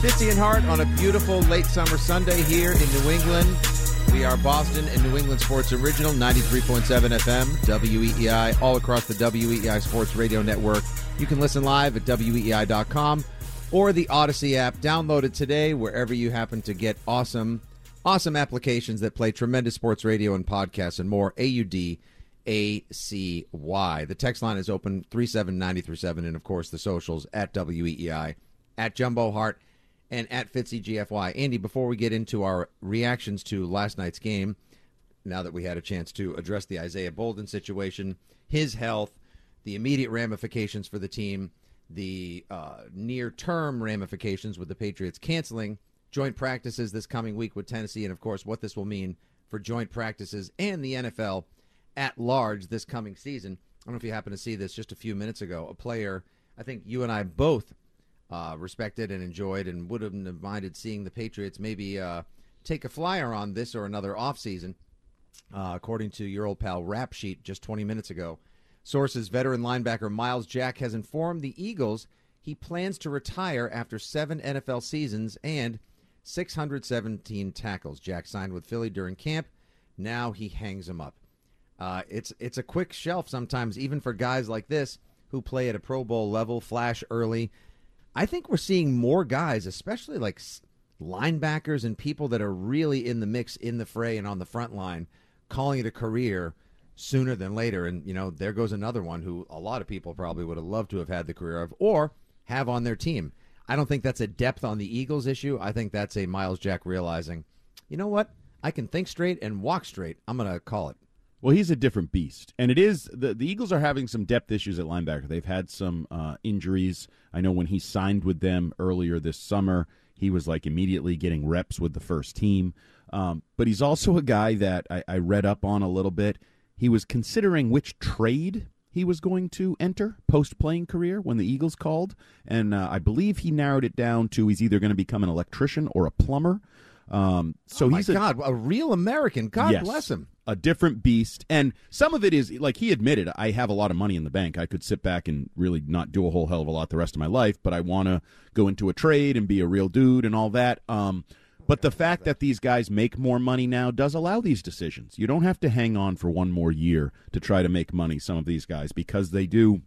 Fitzy and Hart on a beautiful late summer Sunday here in New England. We are Boston and New England Sports Original, 93.7 FM, WEEI, all across the WEEI Sports Radio Network. You can listen live at WEEI.com or the Audacy app. Download it today wherever you happen to get awesome, awesome applications that play tremendous sports radio and podcasts and more. A U D A C Y. The text line is open 37937, and of course the socials at WEEI, at Jumbo Hart, and at Fitzy GFY. Andy, before we get into our reactions to last night's game, now that we had a chance to address the Isaiah Bolden situation, his health, the immediate ramifications for the team, the uh, near term ramifications with the Patriots canceling joint practices this coming week with Tennessee, and of course, what this will mean for joint practices and the NFL at large this coming season. I don't know if you happen to see this just a few minutes ago. A player, I think you and I both uh, respected and enjoyed, and wouldn't have minded seeing the Patriots maybe uh, take a flyer on this or another offseason, uh, according to your old pal Rap Sheet just 20 minutes ago. Sources veteran linebacker Myles Jack has informed the Eagles he plans to retire after seven NFL seasons and 617 tackles. Jack signed with Philly during camp. Now he hangs him up. Uh, it's it's a quick shelf sometimes, even for guys like this who play at a Pro Bowl level, flash early, I think we're seeing more guys, especially like linebackers and people that are really in the mix, in the fray, and on the front line, calling it a career sooner than later. And, you know, there goes another one who a lot of people probably would have loved to have had the career of or have on their team. I don't think that's a depth on the Eagles issue. I think that's a Myles Jack realizing, you know what? I can think straight and walk straight. I'm going to call it. Well, he's a different beast, and it is the the Eagles are having some depth issues at linebacker. They've had some uh, injuries. I know when he signed with them earlier this summer, he was like immediately getting reps with the first team. Um, but he's also a guy that I, I read up on a little bit. He was considering which trade he was going to enter post playing career when the Eagles called, and uh, I believe he narrowed it down to he's either going to become an electrician or a plumber. Um, so oh he's a, God, a real American. God yes, bless him. A different beast, and some of it is like he admitted. I have a lot of money in the bank. I could sit back and really not do a whole hell of a lot the rest of my life, but I want to go into a trade and be a real dude and all that. Um, but the fact that these guys make more money now does allow these decisions. You don't have to hang on for one more year to try to make money. Some of these guys because they do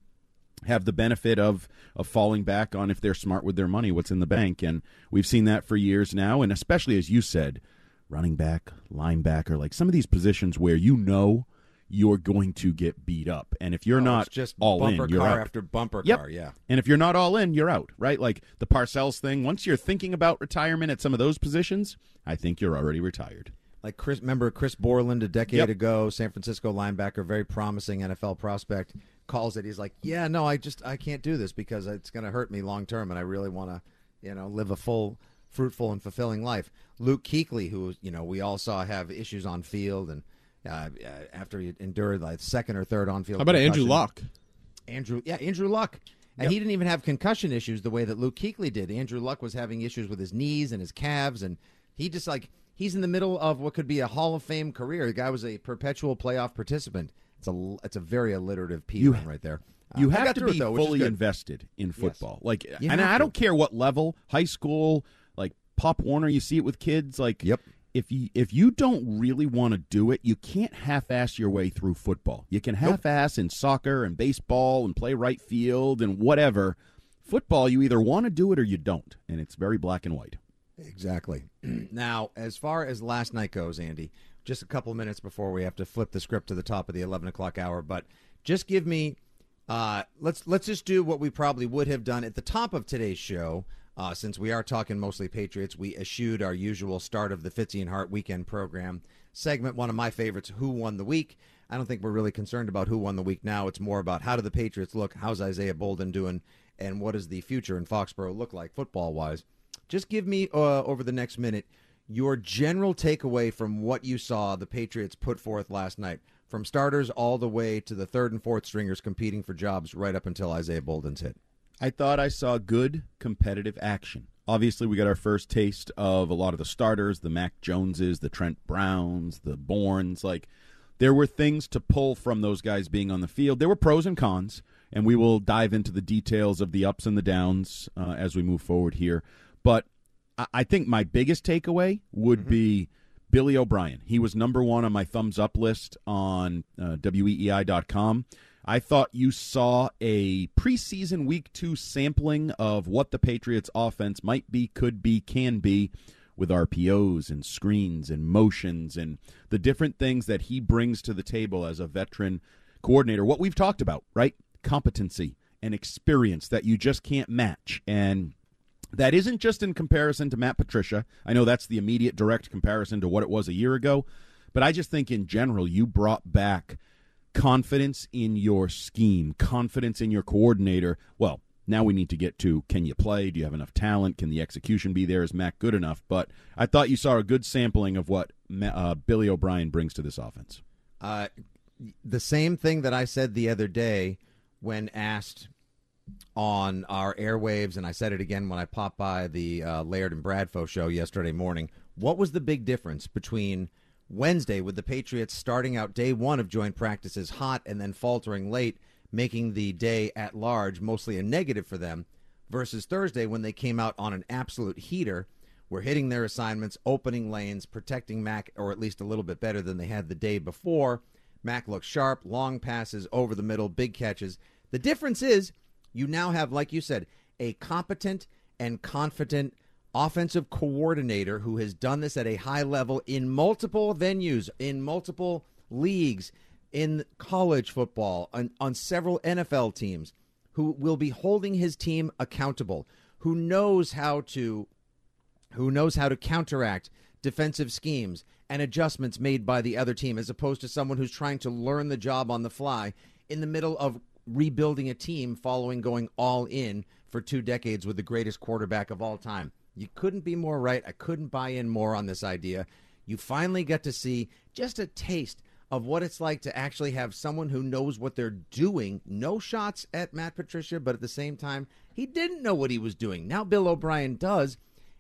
have the benefit of of falling back on if they're smart with their money, what's in the bank, and we've seen that for years now, and especially as you said, running back, linebacker, like some of these positions where you know you're going to get beat up, and if you're oh, not just all in, you're car out. after bumper yep. car, yeah. And if you're not all in, you're out, right? Like the Parcells thing. Once you're thinking about retirement at some of those positions, I think you're already retired. Like Chris, remember Chris Borland a decade Yep. ago, San Francisco linebacker, very promising NFL prospect, calls it. He's like, "Yeah, no, I just I can't do this because it's going to hurt me long term, and I really want to, you know, live a full, fruitful, and fulfilling life." Luke Kuechly, who you know we all saw have issues on field, and uh, uh, after he endured like second or third on field. How about Andrew Luck? Andrew, yeah, Andrew Luck. And he didn't even have concussion issues the way that Luke Kuechly did. Andrew Luck was having issues with his knees and his calves, and he just like he's in the middle of what could be a Hall of Fame career. The guy was a perpetual playoff participant. It's a it's a very alliterative piece You- right there. You Uh, have to it, be though, fully invested in football. Like, You and I don't care what level, high school, like Pop Warner. You see it with kids. Like, Yep. If you if you don't really want to do it, you can't half-ass your way through football. You can half-ass in soccer and baseball and play right field and whatever. Football, you either want to do it or you don't, and it's very black and white. Exactly. now, as far as last night goes, Andy, just a couple minutes before we have to flip the script to the top of the eleven o'clock hour, but just give me. Uh, let's let's just do what we probably would have done at the top of today's show. Uh, since we are talking mostly Patriots, we eschewed our usual start of the Fitzy and Hart weekend program segment. One of my favorites, Who Won the Week. I don't think we're really concerned about who won the week now. It's more about how do the Patriots look? How's Isaiah Bolden doing? And what does the future in Foxborough look like football wise? Just give me uh, over the next minute your general takeaway from what you saw the Patriots put forth last night, from starters all the way to the third and fourth stringers competing for jobs right up until Isaiah Bolden's hit. I thought I saw good competitive action. Obviously, we got our first taste of a lot of the starters, the Mac Joneses, the Trent Browns, the Bournes. Like there were things to pull from those guys being on the field. There were pros and cons, and we will dive into the details of the ups and the downs uh, as we move forward here. But I, think my biggest takeaway would mm-hmm. be Billy O'Brien. He was number one on my thumbs up list on uh, weei.com. I thought you saw a preseason week two sampling of what the Patriots offense might be, could be, can be with RPOs and screens and motions and the different things that he brings to the table as a veteran coordinator. What we've talked about, right? Competency and experience that you just can't match. And that isn't just in comparison to Matt Patricia. I know that's the immediate direct comparison to what it was a year ago, but I just think in general, you brought back confidence in your scheme, confidence in your coordinator. Well, now we need to get to can you play? Do you have enough talent? Can the execution be there? Is Mac good enough? But I thought you saw a good sampling of what uh, Billy O'Brien brings to this offense. Uh, the same thing that I said the other day when asked on our airwaves, and I said it again when I popped by the uh, Laird and Bradfo show yesterday morning. What was the big difference between Wednesday with the Patriots starting out day one of joint practices hot and then faltering late, making the day at large mostly a negative for them, versus Thursday when they came out on an absolute heater, were hitting their assignments, opening lanes, protecting Mac, or at least a little bit better than they had the day before. Mac looked sharp, long passes over the middle, big catches. The difference is you now have, like you said, a competent and confident offensive coordinator who has done this at a high level in multiple venues, in multiple leagues, in college football, on, on several NFL teams, who will be holding his team accountable, who knows how to who knows how to counteract defensive schemes and adjustments made by the other team as opposed to someone who's trying to learn the job on the fly in the middle of rebuilding a team following going all in for two decades with the greatest quarterback of all time. You couldn't be more right. I couldn't buy in more on this idea. You finally get to see just a taste of what it's like to actually have someone who knows what they're doing. No shots at Matt Patricia, but at the same time, he didn't know what he was doing. Now Bill O'Brien does.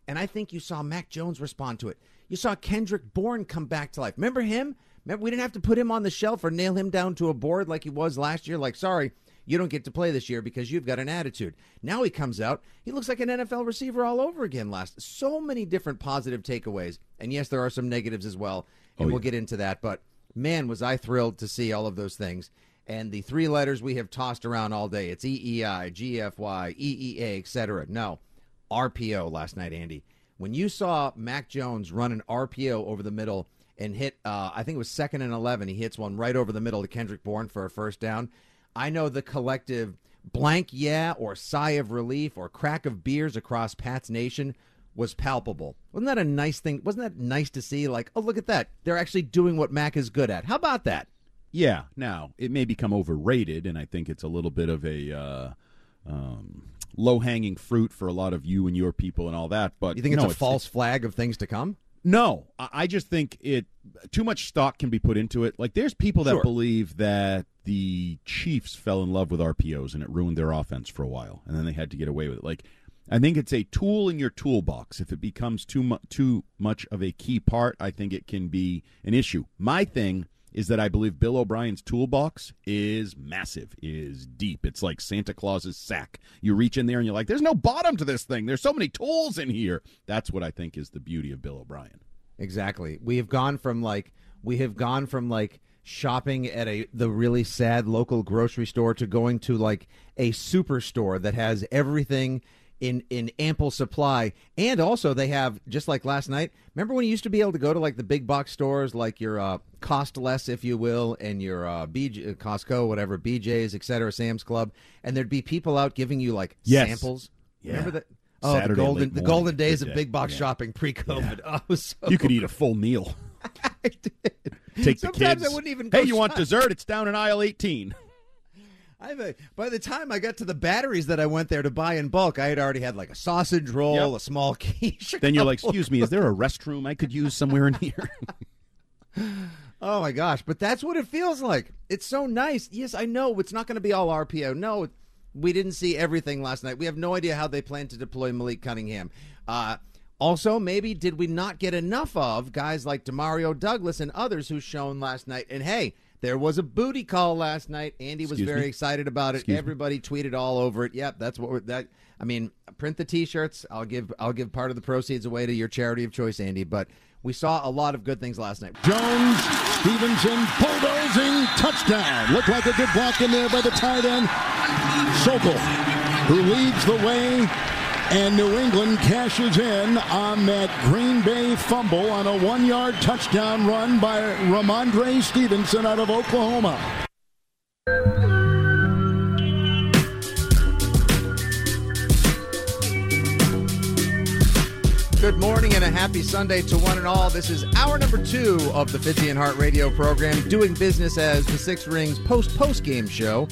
And I think you saw Mac Jones respond to it. You saw Kendrick Bourne come back to life. Remember him? Remember, we didn't have to put him on the shelf or nail him down to a board like he was last year. Like, sorry, you don't get to play this year because you've got an attitude. Now he comes out, he looks like an NFL receiver all over again last. So many different positive takeaways. And yes, there are some negatives as well, and oh, yeah. we'll get into that, but man, was I thrilled to see all of those things. And the three letters we have tossed around all day, it's EEI, GFY, EEA, etc. No, RPO last night, Andy. When you saw Mac Jones run an RPO over the middle and hit, uh, I think it was second and 11, he hits one right over the middle to Kendrick Bourne for a first down. I know the collective blank yeah or sigh of relief or crack of beers across Pat's Nation was palpable. Wasn't that a nice thing? Wasn't that nice to see? Like, oh, look at that. They're actually doing what Mac is good at. How about that? Yeah. Now, it may become overrated, and I think it's a little bit of a. Uh, um, low hanging fruit for a lot of you and your people and all that. But you think it's a false flag of things to come? No, I just think it too much stock can be put into it. Like there's people that sure. believe that the Chiefs fell in love with RPOs and it ruined their offense for a while, and then they had to get away with it. Like I think it's a tool in your toolbox. If it becomes too mu- too much of a key part, I think it can be an issue. My thing is that I believe Bill O'Brien's toolbox is massive, is deep. It's like Santa Claus's sack. You reach in there and you're like, there's no bottom to this thing. There's so many tools in here. That's what I think is the beauty of Bill O'Brien. Exactly. We have gone from like we have gone from like shopping at a the really sad local grocery store to going to like a superstore that has everything in in ample supply and also they have just like last night remember when you used to be able to go to like the big box stores like your uh, cost less if you will and your uh, BJ, uh, costco whatever bjs etc sam's club and there'd be people out giving you like yes. samples yeah. remember that oh Saturday, the golden the golden days of big box yeah. shopping pre-covid yeah. oh so you could eat a full meal i did take Sometimes the kids I wouldn't even hey you shop. want dessert it's down in aisle 18 I've a, by the time I got to the batteries that I went there to buy in bulk, I had already had like a sausage roll, yep. a small quiche. Then you're like, "Excuse me, is there a restroom I could use somewhere in here?" oh my gosh, but that's what it feels like. It's so nice. Yes, I know it's not going to be all RPO. No, we didn't see everything last night. We have no idea how they plan to deploy Malik Cunningham. Uh, also, maybe did we not get enough of guys like Demario Douglas and others who shone last night? And hey, there was a booty call last night. Andy was Excuse very me? excited about it. Excuse me? Everybody tweeted all over it. Yep, that's what we're, that. I mean, print the T-shirts. I'll give I'll give part of the proceeds away to your charity of choice, Andy. But we saw a lot of good things last night. Jones, Stevenson, bulldozing, touchdown. Looked like a good block in there by the tight end, Sokol, who leads the way. And New England cashes in on that Green Bay fumble on a one yard touchdown run by Rhamondre Stevenson out of Oklahoma. Good morning and a happy Sunday to one and all. This is hour number two of the Fitzy and Hart radio program, doing business as the Six Rings post post game show.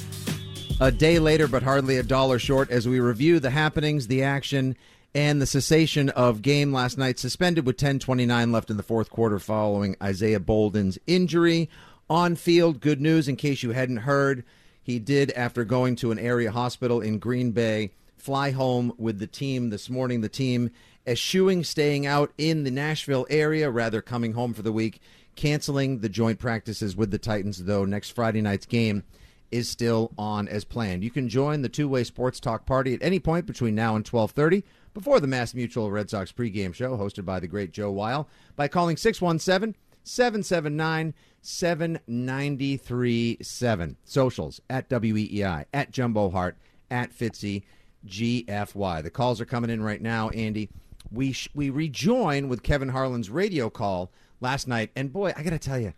A day later, but hardly a dollar short, as we review the happenings, the action, and the cessation of game last night, suspended with 10:29 left in the fourth quarter following Isaiah Bolden's injury. On field, good news in case you hadn't heard, he did after going to an area hospital in Green Bay fly home with the team this morning. The team eschewing staying out in the Nashville area, rather coming home for the week, canceling the joint practices with the Titans, though next Friday night's game is still on as planned. You can join the two-way sports talk party at any point between now and 12:30 before the Mass Mutual Red Sox pregame show hosted by the great Joe Weil by calling 617-779-7937. Socials at WEEI, at Jumbo Hart, at Fitzy, GFY. The calls are coming in right now, Andy. We sh- we rejoin with Kevin Harlan's radio call last night, and boy, I got to tell you,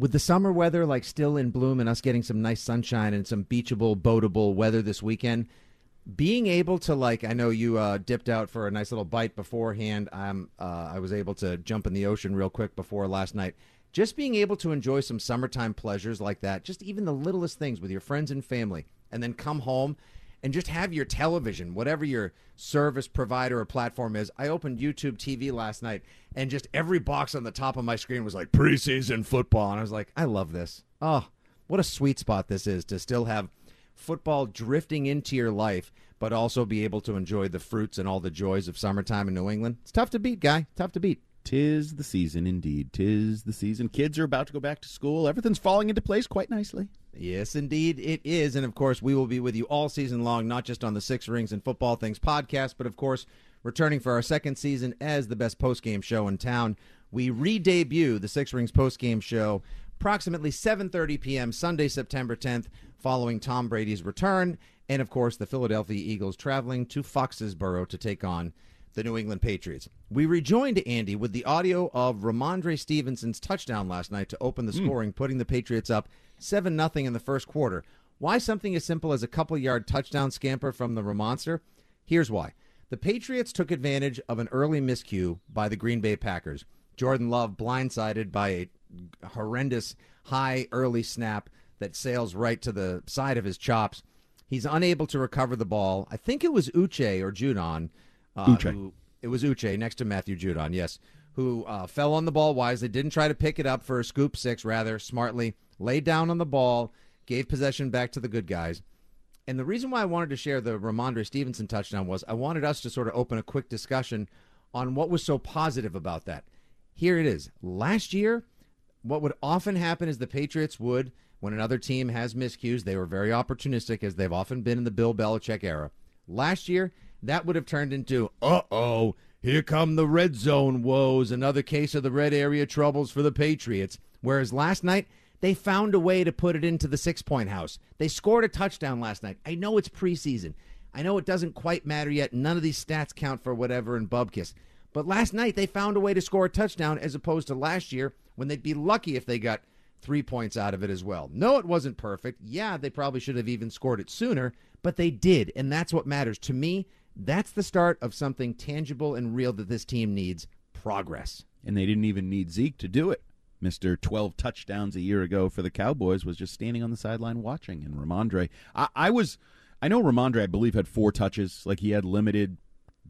with the summer weather like still in bloom and us getting some nice sunshine and some beachable, boatable weather this weekend, being able to like I know you uh, dipped out for a nice little bite beforehand. Um, uh, I was able to jump in the ocean real quick before last night. Just being able to enjoy some summertime pleasures like that, just even the littlest things with your friends and family, and then come home and just have your television, whatever your service provider or platform is. I opened YouTube TV last night, and just every box on the top of my screen was like preseason football, and I was like, I love this. Oh, what a sweet spot this is to still have football drifting into your life, but also be able to enjoy the fruits and all the joys of summertime in New England. It's tough to beat, guy. Tough to beat. Tis the season, indeed. Tis the season. Kids are about to go back to school. Everything's falling into place quite nicely. Yes, indeed, it is. And of course, we will be with you all season long, not just on the Six Rings and Football Things podcast, but of course, returning for our second season as the best post-game show in town. We re-debut the Six Rings post-game show approximately 7:30 p.m. Sunday, September 10th, following Tom Brady's return, and of course, the Philadelphia Eagles traveling to Foxesboro to take on the New England Patriots. We rejoined Andy with the audio of Rhamondre Stevenson's touchdown last night to open the hmm. scoring, putting the Patriots up 7 0 in the first quarter. Why something as simple as a couple yard touchdown scamper from the Ramonster? Here's why. The Patriots took advantage of an early miscue by the Green Bay Packers. Jordan Love blindsided by a horrendous high early snap that sails right to the side of his chops. He's unable to recover the ball. I think it was Uche or Judon. Uh, Uche. who- it was Uche next to Matthew Judon, yes, who uh, fell on the ball wisely, didn't try to pick it up for a scoop six, rather smartly laid down on the ball, gave possession back to the good guys. And the reason why I wanted to share the Rhamondre Stevenson touchdown was I wanted us to sort of open a quick discussion on what was so positive about that. Here it is. Last year, what would often happen is the Patriots would, when another team has miscues, they were very opportunistic, as they've often been in the Bill Belichick era. Last year, that would have turned into, uh oh, here come the red zone woes, another case of the red area troubles for the Patriots. Whereas last night, they found a way to put it into the six point house. They scored a touchdown last night. I know it's preseason. I know it doesn't quite matter yet. None of these stats count for whatever in Bubkiss. But last night they found a way to score a touchdown as opposed to last year when they'd be lucky if they got three points out of it as well. No, it wasn't perfect. Yeah, they probably should have even scored it sooner, but they did, and that's what matters. To me, that's the start of something tangible and real that this team needs progress. And they didn't even need Zeke to do it. Mr. 12 touchdowns a year ago for the Cowboys was just standing on the sideline watching. And Rhamondre, I, I was, I know Rhamondre, I believe, had four touches. Like he had limited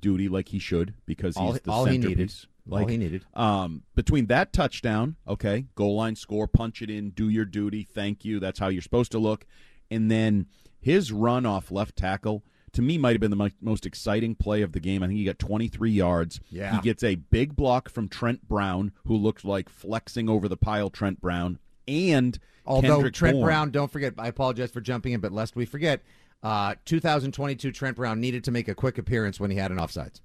duty, like he should, because he's All- the all he needed. centerpiece. All he needed. Um, between that touchdown, okay, goal line score, punch it in, do your duty, thank you. That's how you're supposed to look. And then his run off left tackle to me might have been the most exciting play of the game. I think he got 23 yards. Yeah. He gets a big block from Trent Brown, who looked like flexing over the pile. Trent Brown and Although Kendrick Trent Bourne. Brown, don't forget, I apologize for jumping in, but lest we forget, uh, 2022 Trent Brown needed to make a quick appearance when he had an offsides.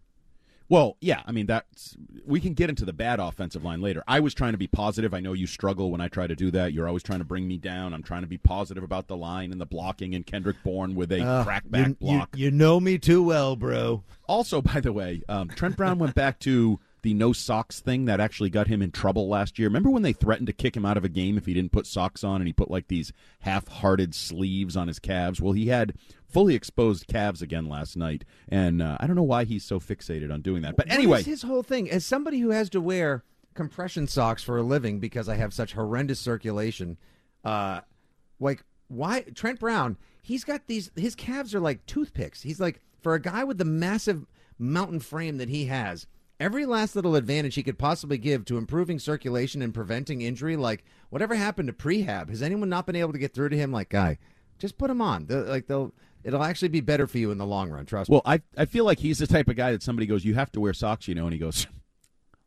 Well, yeah, I mean that's we can get into the bad offensive line later. I was trying to be positive. I know you struggle when I try to do that. You're always trying to bring me down. I'm trying to be positive about the line and the blocking and Kendrick Bourne with a crackback block. you know me too well, bro. Also, by the way, um, Trent Brown went back to the no socks thing that actually got him in trouble last year. Remember when they threatened to kick him out of a game if he didn't put socks on and he put like these half hearted sleeves on his calves? Well, he had fully exposed calves again last night. And uh, I don't know why he's so fixated on doing that. But anyway, is his whole thing as somebody who has to wear compression socks for a living because I have such horrendous circulation. Uh, like why Trent Brown? He's got these. His calves are like toothpicks. He's like for a guy with the massive mountain frame that he has. Every last little advantage he could possibly give to improving circulation and preventing injury, like whatever happened to prehab? Has anyone not been able to get through to him? Like, guy, just put him on. They'll- like they'll, it'll actually be better for you in the long run. Trust me. well, I I feel like he's the type of guy that somebody goes, "You have to wear socks," you know, and he goes.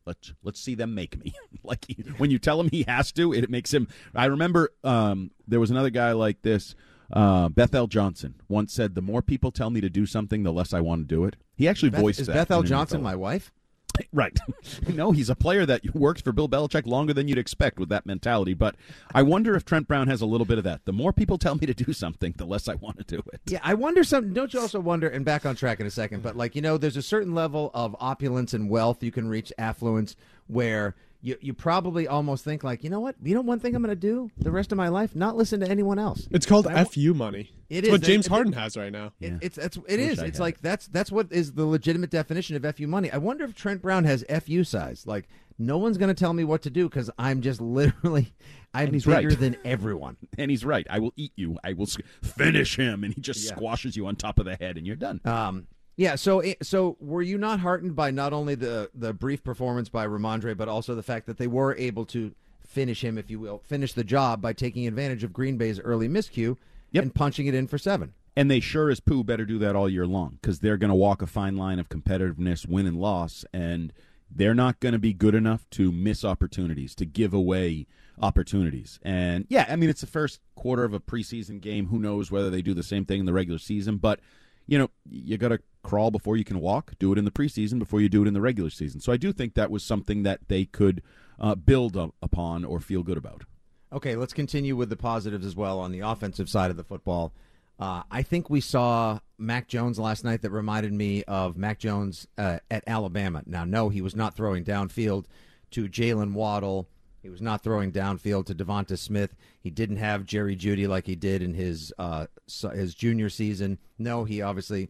Let's let's see them make me. like he, when you tell him he has to, it makes him. I remember um, there was another guy like this. Uh, Bethel Johnson once said, "The more people tell me to do something, the less I want to do it." He actually Beth- voiced is that. Bethel Johnson my wife? Right. no, he's a player that works for Bill Belichick longer than you'd expect with that mentality. But I wonder if Trent Brown has a little bit of that. The more people tell me to do something, the less I want to do it. Yeah, I wonder something. Don't you also wonder? And back on track in a second, but like you know, there's a certain level of opulence and wealth you can reach, affluence, where you you probably almost think like, you know what? You know, one thing I'm going to do the rest of my life, not listen to anyone else. It's called I FU money. It it's is. what James It- Harden has right now. It, Yeah. It's it's it Wish is. I It's had like that's that's what is the legitimate definition of fu money. I wonder if Trent Brown has fu size. Like no one's going to tell me what to do because I'm just literally I'm And he's bigger right. than everyone. And he's right. I will eat you. I will s- finish him. And he just Yeah. squashes you on top of the head, and you're done. Um, yeah. So, eh, so were you not heartened by not only the the brief performance by Rhamondre, but also the fact that they were able to finish him, if you will, finish the job by taking advantage of Green Bay's early miscue Yep. and punching it in for seven. And they sure as poo better do that all year long because they're going to walk a fine line of competitiveness, win and loss, and they're not going to be good enough to miss opportunities, to give away opportunities. And yeah, I mean, it's the first quarter of a preseason game. Who knows whether they do the same thing in the regular season? But, you know, you got to crawl before you can walk. Do it in the preseason before you do it in the regular season. So I do think that was something that they could uh, build up upon or feel good about. Okay, let's continue with the positives as well on the offensive side of the football. Uh, I think we saw Mac Jones last night that reminded me of Mac Jones uh, at Alabama. Now, no, he was not throwing downfield to Jaylen Waddle. He was not throwing downfield to Devonta Smith. He didn't have Jerry Jeudy like he did in his uh, his junior season. No, he obviously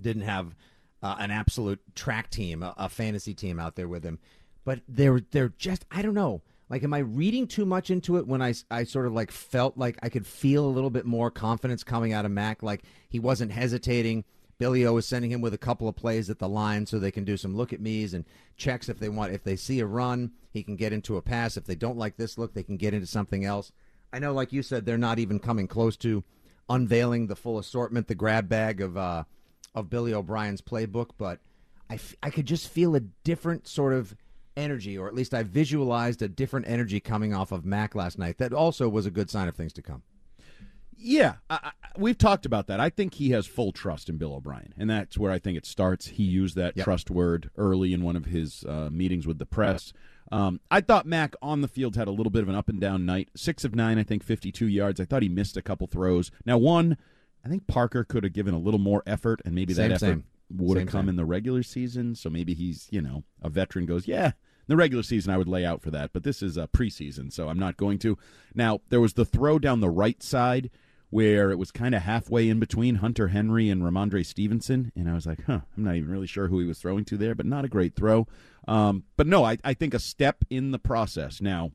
didn't have uh, an absolute track team, a, a fantasy team out there with him. But they're they're just I don't know. Like, am I reading too much into it when I, I sort of like felt like I could feel a little bit more confidence coming out of Mac? Like he wasn't hesitating. Billy O is sending him with a couple of plays at the line so they can do some look at me's and checks if they want. If they see a run, he can get into a pass. If they don't like this look, they can get into something else. I know, like you said, they're not even coming close to unveiling the full assortment, the grab bag of uh, of Billy O'Brien's playbook, but I, f- I could just feel a different sort of energy, or at least I visualized a different energy coming off of Mac last night. That also was a good sign of things to come. Yeah, I, I, we've talked about that. I think he has full trust in Bill O'Brien, and that's where I think it starts. He used that Yep. trust word early in one of his uh, meetings with the press. Um, I thought Mac on the field had a little bit of an up and down night. Six of nine, I think, 52 yards. I thought he missed a couple throws. Now, one, I think Parker could have given a little more effort, and maybe Same, that effort same. would Same, have come in the regular season. So maybe he's, you know, a veteran goes, yeah, the regular season I would lay out for that, but this is a preseason, so I'm not going to. Now, there was the throw down the right side where it was kind of halfway in between Hunter Henry and Rhamondre Stevenson, and I was like, huh, I'm not even really sure who he was throwing to there, but not a great throw. Um, but no, I, I think a step in the process. Now,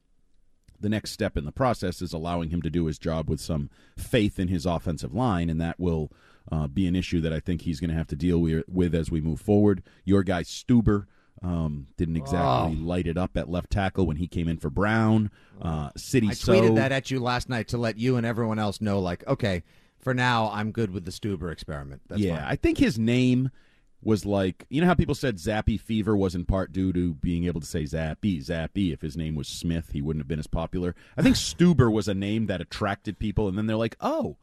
the next step in the process is allowing him to do his job with some faith in his offensive line, and that will uh, be an issue that I think he's going to have to deal with, with as we move forward. Your guy Stuber um, didn't exactly light it up at left tackle when he came in for Brown. Uh, City I So tweeted that at you last night to let you and everyone else know, like, okay, for now, I'm good with the Stueber experiment. That's yeah, fine. I think his name was like you know how people said Zappe Fever was in part due to being able to say Zappe, Zappe. If his name was Smith, he wouldn't have been as popular. I think Stueber was a name that attracted people, and then they're like, oh.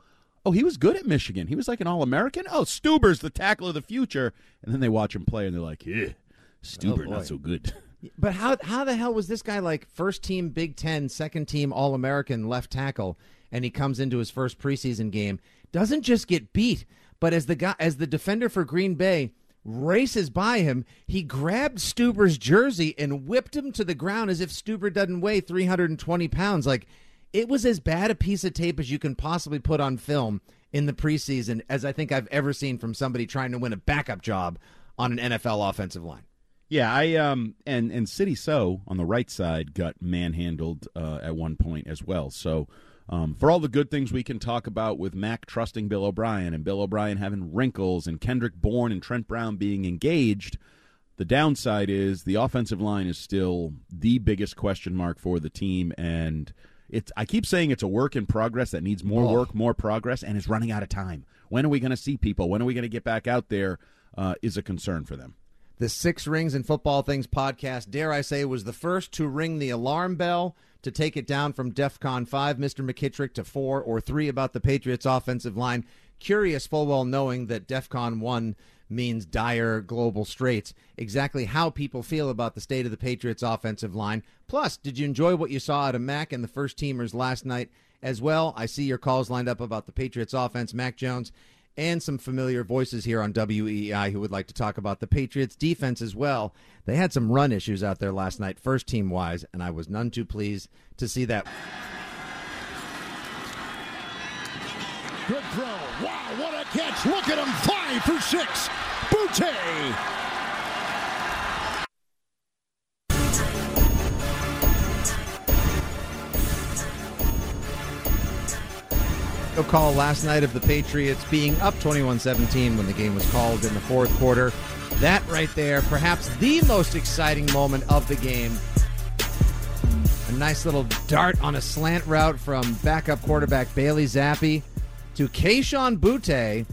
Oh, he was good at Michigan. He was like an All American. Oh, Stueber's the tackle of the future. And then they watch him play, and they're like, "Yeah, Stueber oh, boy. not so good." But how how the hell was this guy like first team Big Ten, second team All American left tackle, and he comes into his first preseason game, doesn't just get beat, but as the guy as the defender for Green Bay races by him, he grabbed Stueber's jersey and whipped him to the ground as if Stueber doesn't weigh 320 pounds. Like it was as bad a piece of tape as you can possibly put on film in the preseason as I think I've ever seen from somebody trying to win a backup job on an NFL offensive line. Yeah, I um and and Sidy Sow on the right side got manhandled uh, at one point as well. So um, for all the good things we can talk about with Mac trusting Bill O'Brien and Bill O'Brien having wrinkles and Kendrick Bourne and Trent Brown being engaged, the downside is the offensive line is still the biggest question mark for the team and. It's, I keep saying it's a work in progress that needs more Oh. work, more progress, and is running out of time. When are we going to see people? When are we going to get back out there? Uh, is a concern for them. The Six Rings and Football Things podcast, dare I say, was the first to ring the alarm bell to take it down from DEFCON 5, Mr. McKittrick, to 4 or 3 about the Patriots' offensive line. Curious, full well knowing that DEFCON 1 means dire global straits. Exactly how people feel about the state of the Patriots' offensive line. Plus, did you enjoy what you saw out of Mac and the first teamers last night as well? I see your calls lined up about the Patriots' offense, Mac Jones and some familiar voices here on WEI who would like to talk about the Patriots defense as well. They had some run issues out there last night, first team wise, and I was none too pleased to see that. Good throw. Wow, what a catch. Look at him. Five for six. Boutte. Call last night of the Patriots being up 21 17 when the game was called in the fourth quarter. That right there, perhaps the most exciting moment of the game. A nice little dart on a slant route from backup quarterback Bailey Zappe to Kayshon Boutte,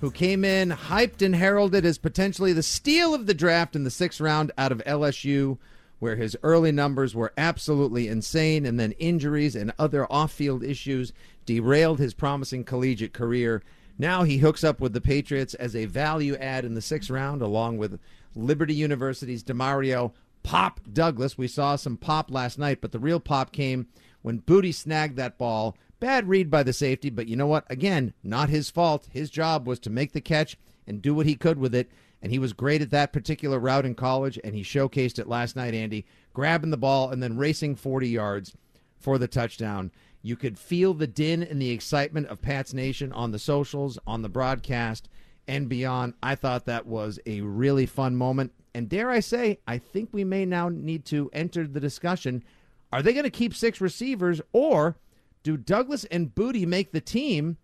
who came in hyped and heralded as potentially the steal of the draft in the sixth round out of LSU, where his early numbers were absolutely insane, and then injuries and other off field issues derailed his promising collegiate career. Now he hooks up with the Patriots as a value add in the sixth round, along with Liberty University's Demario Pop Douglas. We saw some pop last night, but the real pop came when Booty snagged that ball. Bad read by the safety, but you know what? Again, not his fault. His job was to make the catch and do what he could with it, and he was great at that particular route in college, and he showcased it last night, Andy, grabbing the ball and then racing 40 yards for the touchdown. You could feel the din and the excitement of Pat's Nation on the socials, on the broadcast, and beyond. I thought that was a really fun moment. And dare I say, I think we may now need to enter the discussion. Are they going to keep six receivers, or do Douglas and Booty make the team,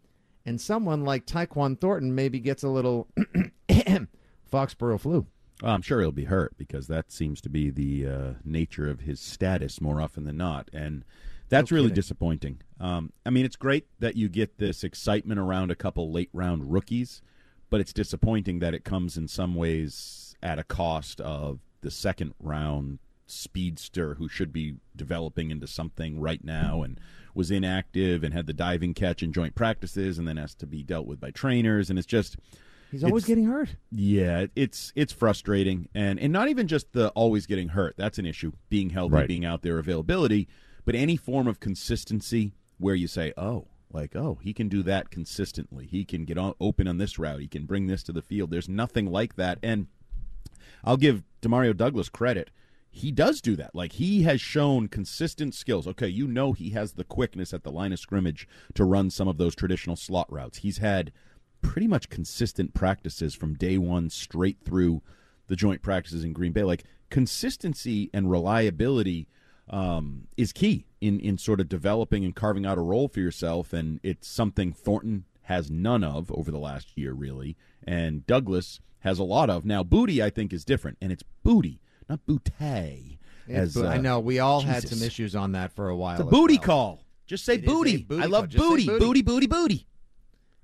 and someone like Tyquan Thornton maybe gets a little Foxborough flu? Well, I'm sure he'll be hurt because that seems to be the uh, nature of his status more often than not, and that's No really kidding. disappointing. Um, I mean, it's great that you get this excitement around a couple late round rookies, but it's disappointing that it comes in some ways at a cost of the second round speedster who should be developing into something right now and was inactive and had the diving catch in joint practices and then has to be dealt with by trainers and it's just He's always getting hurt. yeah, it's it's frustrating, and and not even just the always getting hurt. That's an issue. Being healthy, Right. being out there, availability, but any form of consistency where you say, oh, like oh, he can do that consistently. He can get on, open on this route. He can bring this to the field. There's nothing like that, and I'll give Demario Douglas credit. He does do that. Like he has shown consistent skills. Okay, you know he has the quickness at the line of scrimmage to run some of those traditional slot routes. He's had pretty much consistent practices from day one straight through the joint practices in Green Bay. Like consistency and reliability um, is key in in sort of developing and carving out a role for yourself, and it's something Thornton has none of over the last year, really, and Douglas has a lot of. Now, Booty, I think, is different, and it's Booty, not Bootay. As I uh, know we all had some issues on that for a while. it's a booty well. call. Just say It is a booty. booty I love call. Just say booty. booty. Booty, booty, booty.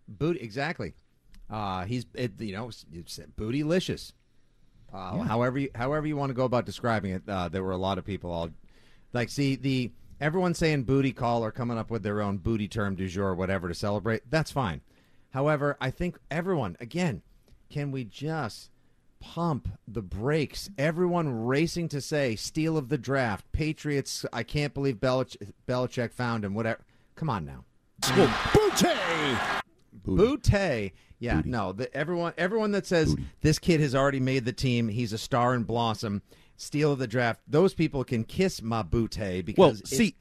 Booty, exactly. Uh, he's it, you know it's bootylicious. Uh, However, you, however you want to go about describing it, uh, there were a lot of people all like see the everyone saying booty call or coming up with their own booty term du jour or whatever to celebrate. That's fine. However, I think everyone again, can we just pump the brakes? Everyone racing to say steal of the draft, Patriots. I can't believe Belich- Belichick found him. Whatever. Come on now. Boutte! Boutte. Yeah, no. The, everyone, everyone that says this kid has already made the team, he's a star and blossom, steal of the draft. Those people can kiss my Butte because Well, see,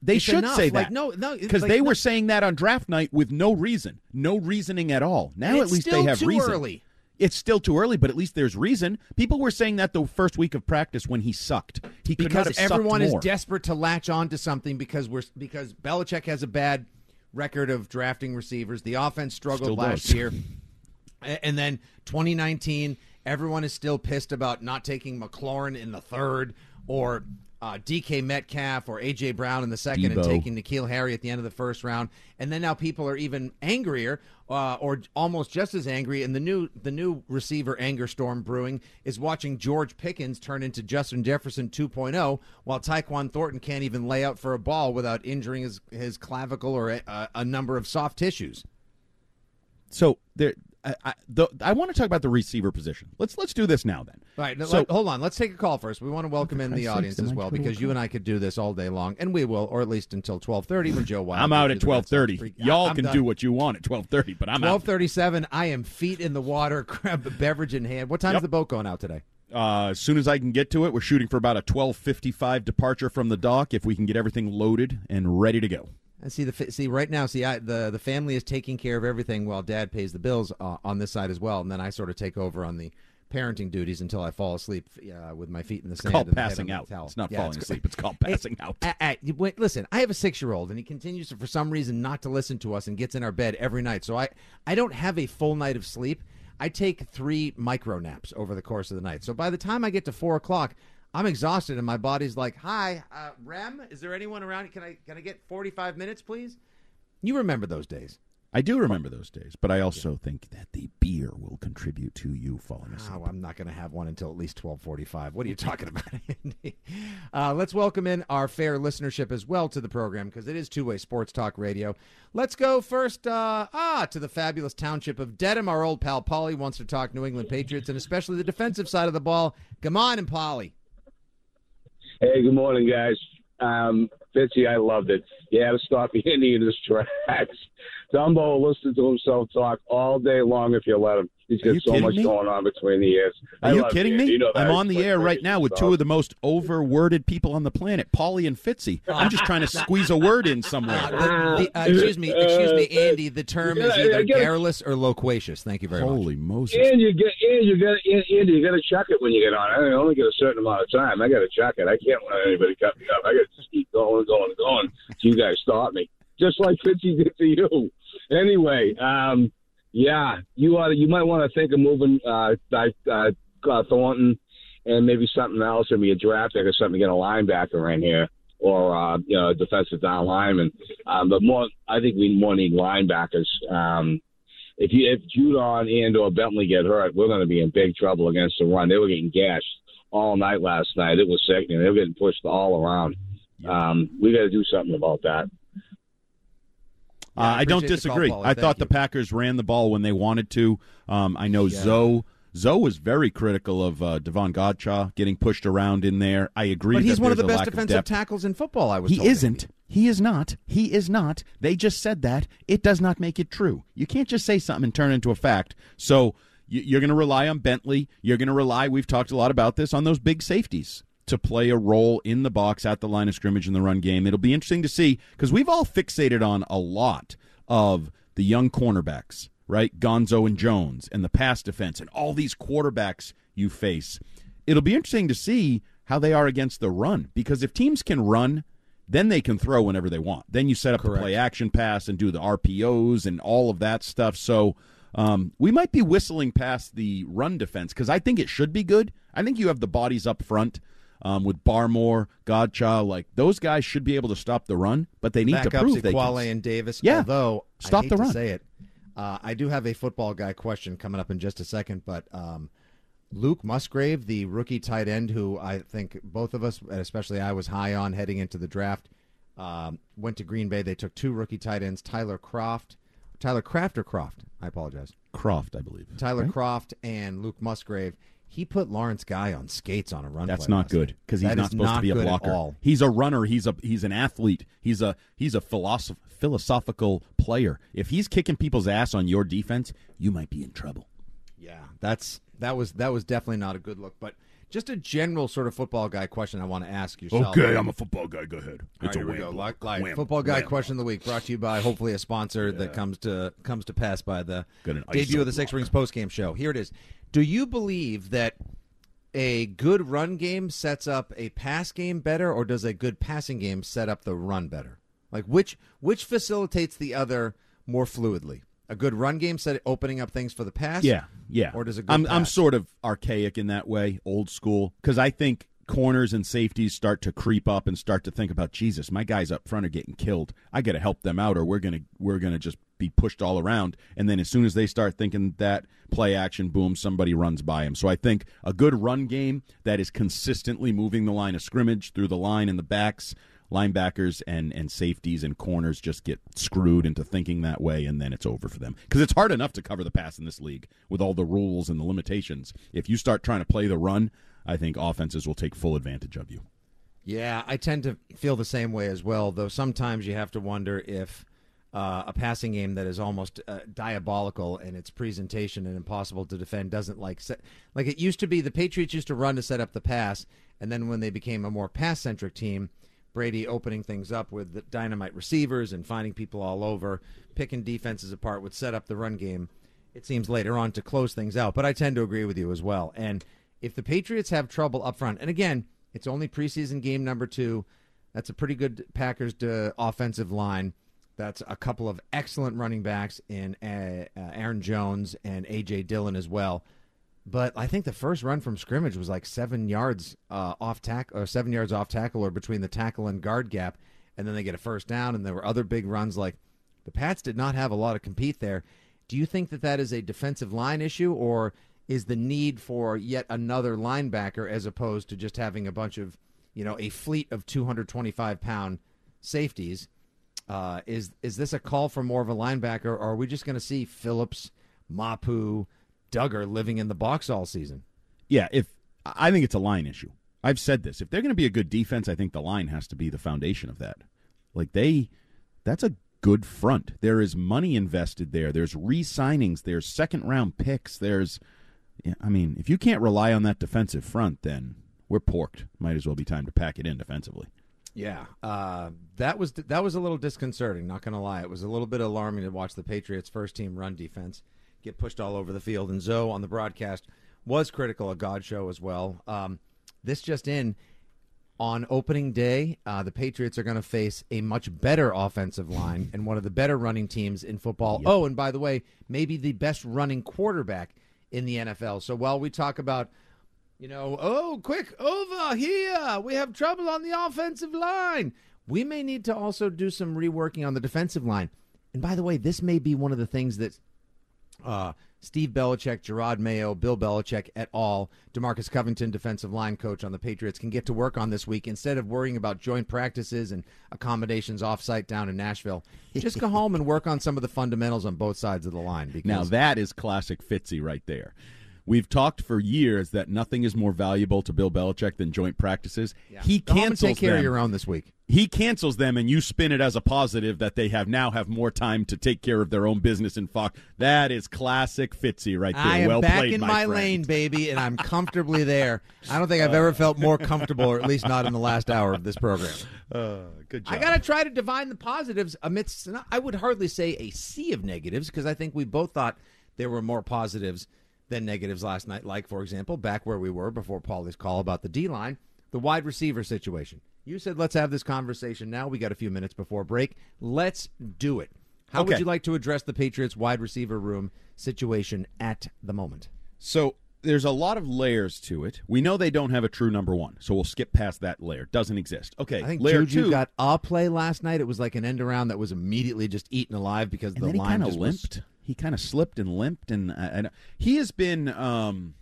they should enough. say Like, that. no, no, because like, they no- were saying that on draft night with no reason, no reasoning at all. Now at least they have too reason. early. It's still too early, but at least there's reason. People were saying that the first week of practice when he sucked. He because have everyone is desperate to latch on to something because we're because Belichick has a bad record of drafting receivers. The offense struggled Still last does. year, and then 2019, everyone is still pissed about not taking McLaurin in the third or. Uh, DK Metcalf or AJ Brown in the second, and taking N'Keal Harry at the end of the first round, and then now people are even angrier, uh, or almost just as angry. And the new the new receiver anger storm brewing is watching George Pickens turn into Justin Jefferson 2.0, while Tyquan Thornton can't even lay out for a ball without injuring his his clavicle or a, a number of soft tissues. So there, I, I, the, I want to talk about the receiver position. Let's let's do this now then. All right, So- let- hold on. Let's take a call first. We want to welcome in the audience as well because you and I could do this all day long, and we will, or at least until twelve thirty when Joe Wild. I'm out at twelve thirty. Y'all I'm can done. do what you want at twelve thirty, but I'm twelve thirty seven. I am feet in the water, grab a beverage in hand. What time's Yep. the boat going out today? Uh, as soon as I can get to it, we're shooting for about a twelve fifty five departure from the dock. If we can get everything loaded and ready to go. And see the see right now. See, I, the the family is taking care of everything while Dad pays the bills uh, on this side as well, and then I sort of take over on the parenting duties until I fall asleep uh, with my feet in the sand. called passing out. It's not Yeah, falling it's- asleep. It's called passing out. wait, listen, I have a six year old, and he continues to, for some reason, not to listen to us and gets in our bed every night. So I, I don't have a full night of sleep. I take three micro naps over the course of the night. So by the time I get to four o'clock, I'm exhausted, and my body's like, "Hi, uh, Rem, is there anyone around? Can I can I get 45 minutes, please?" You remember those days? I do remember those days, but I also think that the beer will contribute to you falling asleep. Oh, I'm not going to have one until at least 12:45. What are you talking about, Andy? Uh, let's welcome in our fair listenership as well to the program because it is two-way sports talk radio. Let's go first uh, ah to the fabulous township of Dedham. Our old pal Polly wants to talk New England Patriots and especially the defensive side of the ball. Come on, and Polly. Hey, good morning, guys. Um, Fitzy, I loved it. Yeah, to stop Andy in his tracks. Dumbo listened to himself talk all day long if you let him. He's Are got you so kidding much me? going on between the ears. Are I you kidding me? You know I'm on the He's air right now with stuff. two of the most over-worded people on the planet, Paulie and Fitzy. I'm just trying to squeeze a word in somewhere. Uh, the, the, uh, excuse me, excuse me, Andy. The term is either I get it. garrulous or loquacious. Thank you very much. Holy Moses! And you get, and you got, and Andy, you got to check it when you get on. I only get a certain amount of time. I got to check it. I can't let anybody cut me up. I got to just keep going, going, going. So you guys stop me, just like Fitzy did to you. Anyway, um, yeah, you ought to, you might want to think of moving uh, uh, uh, Thornton and maybe something else. Maybe a draft pick or something to get a linebacker in here. Or uh, you know, a defensive down lineman, um, but more. I think we more need linebackers. Um, if you if Judon and or Bentley get hurt, we're going to be in big trouble against the run. They were getting gashed all night last night. It was sickening. They were getting pushed all around. Um, we got to do something about that. Uh, I don't appreciate the call, disagree. I Thank thought you. the Packers ran the ball when they wanted to. Um, I know Zoe. Zoe was very critical of uh, Davon Godchaux getting pushed around in there. I agree. But he's one of the best defensive tackles in football. I was. He isn't. He is not. He is not. They just said that. It does not make it true. You can't just say something and turn it into a fact. So you're going to rely on Bentley. You're going to rely, we've talked a lot about this, on those big safeties to play a role in the box at the line of scrimmage in the run game. It'll be interesting to see because we've all fixated on a lot of the young cornerbacks, right? Gonzo and Jones and the pass defense and all these quarterbacks you face. It'll be interesting to see how they are against the run because if teams can run, then they can throw whenever they want. Then you set up the play action pass and do the RPOs and all of that stuff. So um, we might be whistling past the run defense because I think it should be good. I think you have the bodies up front um, with Barmore, Godchaux. Like those guys should be able to stop the run, but they need to Backups, prove they Ekuale can. and Davis. Yeah. Although Stop the to run. say it, Uh, I do have a football guy question coming up in just a second, but um, Luke Musgrave, the rookie tight end, who I think both of us, and especially I, was high on heading into the draft, um, went to Green Bay. They took two rookie tight ends, Tyler Croft, Tyler Kraft or Croft. I apologize. Croft, I believe. Tyler right? Croft and Luke Musgrave. He put Lawrence Guy on skates on a run. That's not good because he's That not supposed to be a blocker. all. He's a runner. He's a he's an athlete. He's a he's a philosoph- philosophical player. If he's kicking people's ass on your defense, you might be in trouble. Yeah, that's that was that was definitely not a good look. But just a general sort of football guy question I want to ask yourself. Okay, I'm a football guy. Go ahead. All right, here we go. Like, like, football guy question of the week brought to you by hopefully a sponsor that comes to comes to pass by the debut of the Six. Rings post game show. Here it is. Do you believe that a good run game sets up a pass game better, or does a good passing game set up the run better? Like which which facilitates the other more fluidly? A good run game set opening up things for the pass. Yeah, yeah. Or does a good I'm I'm sort of archaic in that way, old school, because I think corners and safeties start to creep up and start to think about Jesus. My guys up front are getting killed. I got to help them out, or we're gonna we're gonna just be pushed all around. And then as soon as they start thinking that play action, boom, somebody runs by him. So I think a good run game that is consistently moving the line of scrimmage through the line and the backs linebackers and, and safeties and corners just get screwed into thinking that way, and then it's over for them. Because it's hard enough to cover the pass in this league with all the rules and the limitations. If you start trying to play the run, I think offenses will take full advantage of you. Yeah, I tend to feel the same way as well. Though sometimes you have to wonder if uh, a passing game that is almost uh, diabolical in its presentation and impossible to defend doesn't like set, like it used to be. The Patriots used to run to set up the pass, and then when they became a more pass centric team, Brady opening things up with the dynamite receivers and finding people all over, picking defenses apart would set up the run game. It seems later on to close things out, but I tend to agree with you as well. And if the Patriots have trouble up front, and again, it's only preseason game number two. That's a pretty good Packers uh, offensive line. That's a couple of excellent running backs in uh, uh, Aaron Jones and A.J. Dillon as well. But I think the first run from scrimmage was like seven yards uh, off tackle, or seven yards off tackle, or between the tackle and guard gap, and then they get a first down. And there were other big runs. Like the Pats did not have a lot of compete there. Do you think that that is a defensive line issue, or is the need for yet another linebacker as opposed to just having a bunch of, you know, a fleet of 225 pound safeties? Uh, is is this a call for more of a linebacker, or are we just going to see Phillips, Mapu, Dugger living in the box all season? Yeah, if I think it's a line issue. I've said this. If they're going to be a good defense, I think the line has to be the foundation of that. Like they, that's a good front. There is money invested there. There's re-signings. There's second round picks. There's, I mean, if you can't rely on that defensive front, then we're porked. Might as well be time to pack it in defensively. Yeah, uh, that was that was a little disconcerting. Not going to lie, it was a little bit alarming to watch the Patriots' first team run defense get pushed all over the field. And Zoe on the broadcast was critical of Godchaux as well. Um, this just in. On opening day, uh, the Patriots are going to face a much better offensive line and one of the better running teams in football. Oh, and by the way, maybe the best running quarterback in the NFL. So while we talk about you know, oh, quick, over here. We have trouble on the offensive line. We may need to also do some reworking on the defensive line. And by the way, this may be one of the things that uh, Steve Belichick, Jerod Mayo, Bill Belichick et al., Demarcus Covington, defensive line coach on the Patriots, can get to work on this week instead of worrying about joint practices and accommodations offsite down in Nashville. Just go home and work on some of the fundamentals on both sides of the line. Because Now that is classic Fitzy right there. We've talked for years that nothing is more valuable to Bill Belichick than joint practices. He Go home cancels take care them. of your own this week. he cancels them and you spin it as a positive that they have now have more time to take care of their own business in Fox. That is classic Fitzy right there. I am well back played, in my, my, lane, baby, and I'm comfortably there. I don't think I've ever felt more comfortable, or at least not in the last hour of this program. Uh, good job. I got to try to divine the positives amidst, I would hardly say a sea of negatives, because I think we both thought there were more positives than negatives last night. Like, for example, back where we were before Paulie's call about the D line, the wide receiver situation. You said, let's have this conversation now. We got a few minutes before break. Let's do it. How would you like to address the Patriots wide receiver room situation at the moment? So there's a lot of layers to it. We know they don't have a true number one, so we'll skip past that layer. Doesn't exist. Okay, I think layer Juju two. got a play last night. It was like an end around that was immediately just eaten alive because and the line kind of just was- limped. He kind of slipped and limped, and I, I, he has been um,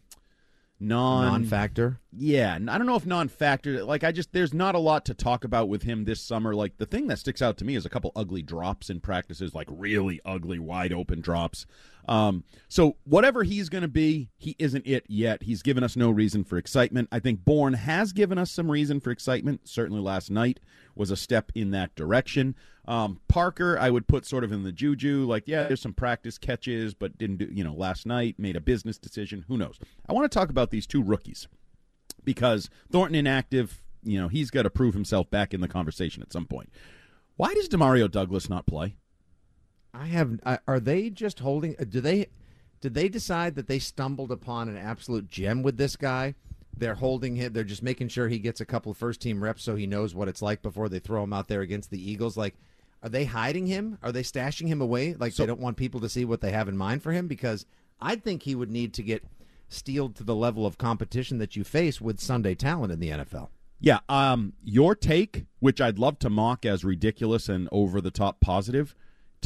non Non-factor. yeah, I don't know if non-factor. Like I just there's not a lot to talk about with him this summer. Like the thing that sticks out to me is a couple ugly drops in practices, like really ugly, wide open drops. Um, so whatever he's going to be, he isn't it yet. He's given us no reason for excitement. I think Bourne has given us some reason for excitement. Certainly last night was a step in that direction. Um, Parker, I would put sort of in the juju, like yeah, there's some practice catches, but didn't do. You know, last night made a business decision. Who knows? I want to talk about these two rookies because Thornton inactive, you know, he's got to prove himself back in the conversation at some point. Why does Demario Douglas not play? I have. Are they just holding? uh, Do they? Did they decide that they stumbled upon an absolute gem with this guy? They're holding him. They're just making sure he gets a couple of first team reps so he knows what it's like before they throw him out there against the Eagles. Like, are they hiding him? Are they stashing him away? Like they don't want people to see what they have in mind for him? Because I think he would need to get steeled to the level of competition that you face with Sunday talent in the NFL. Yeah, um, your take, which I'd love to mock as ridiculous and over the top positive,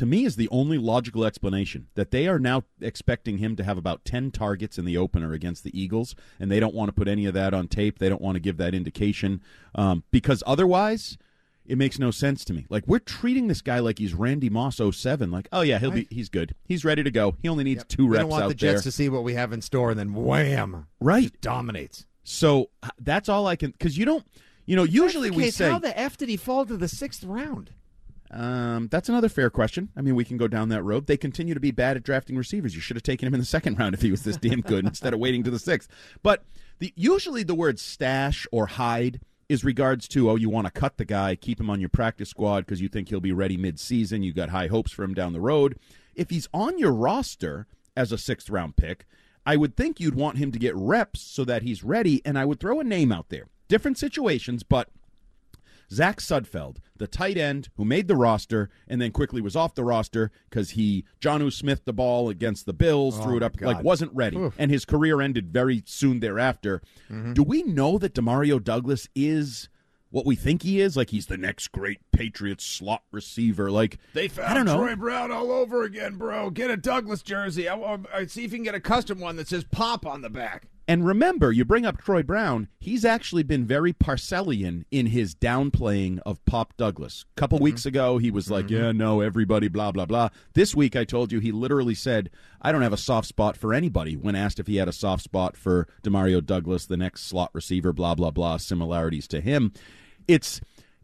to me is the only logical explanation that they are now expecting him to have about 10 targets in the opener against the Eagles, and they don't want to put any of that on tape. They don't want to give that indication um, because otherwise. It makes no sense to me. Like we're treating this guy like he's Randy Moss 07. Like, oh yeah, he'll be he's good. He's ready to go. He only needs two we reps don't want the Jets there. to see what we have in store, and then wham, Right. dominates. So that's all I can because you don't you know usually the we say how the f did he fall to the sixth round? Um, that's another fair question. I mean, we can go down that road. They continue to be bad at drafting receivers. You should have taken him in the second round if he was this damn good instead of waiting to the sixth. But the, usually the word stash or hide is regards to oh, you want to cut the guy, keep him on your practice squad because you think he'll be ready mid-season. You got high hopes for him down the road. If he's on your roster as a sixth round pick, I would think you'd want him to get reps so that he's ready. And I would throw a name out there. Different situations, but Zach Sudfeld, the tight end who made the roster and then quickly was off the roster because he John Jonnu Smith the ball against the Bills, oh threw it up like wasn't ready, and his career ended very soon thereafter. Mm-hmm. Do we know that Demario Douglas is what we think he is? Like he's the next great Patriots slot receiver? Like They found I don't know. Troy Brown all over again, bro. Get a Douglas jersey. I, I see if you can get a custom one that says "Pop" on the back. And remember, you bring up Troy Brown. He's actually been very Parcellsian in his downplaying of Pop Douglas. A couple weeks ago, he was like, "Yeah, no, everybody, blah blah blah." This week, I told you he literally said, "I don't have a soft spot for anybody." When asked if he had a soft spot for Demario Douglas, the next slot receiver, blah blah blah, similarities to him. It's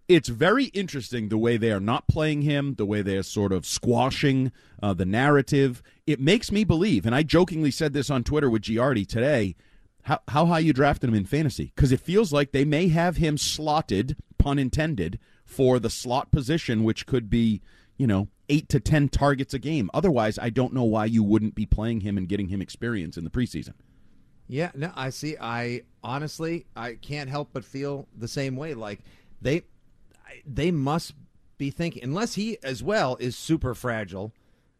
it's very interesting the way they are not playing him, the way they are sort of squashing uh, the narrative. It makes me believe, and I jokingly said this on Twitter with Giardi today, how, how high you drafted him in fantasy because it feels like they may have him slotted, pun intended, for the slot position, which could be, you know, eight to ten targets a game. Otherwise, I don't know why you wouldn't be playing him and getting him experience in the preseason. Yeah, no, I see. I honestly, I can't help but feel the same way. Like they, they must be thinking, unless he as well is super fragile,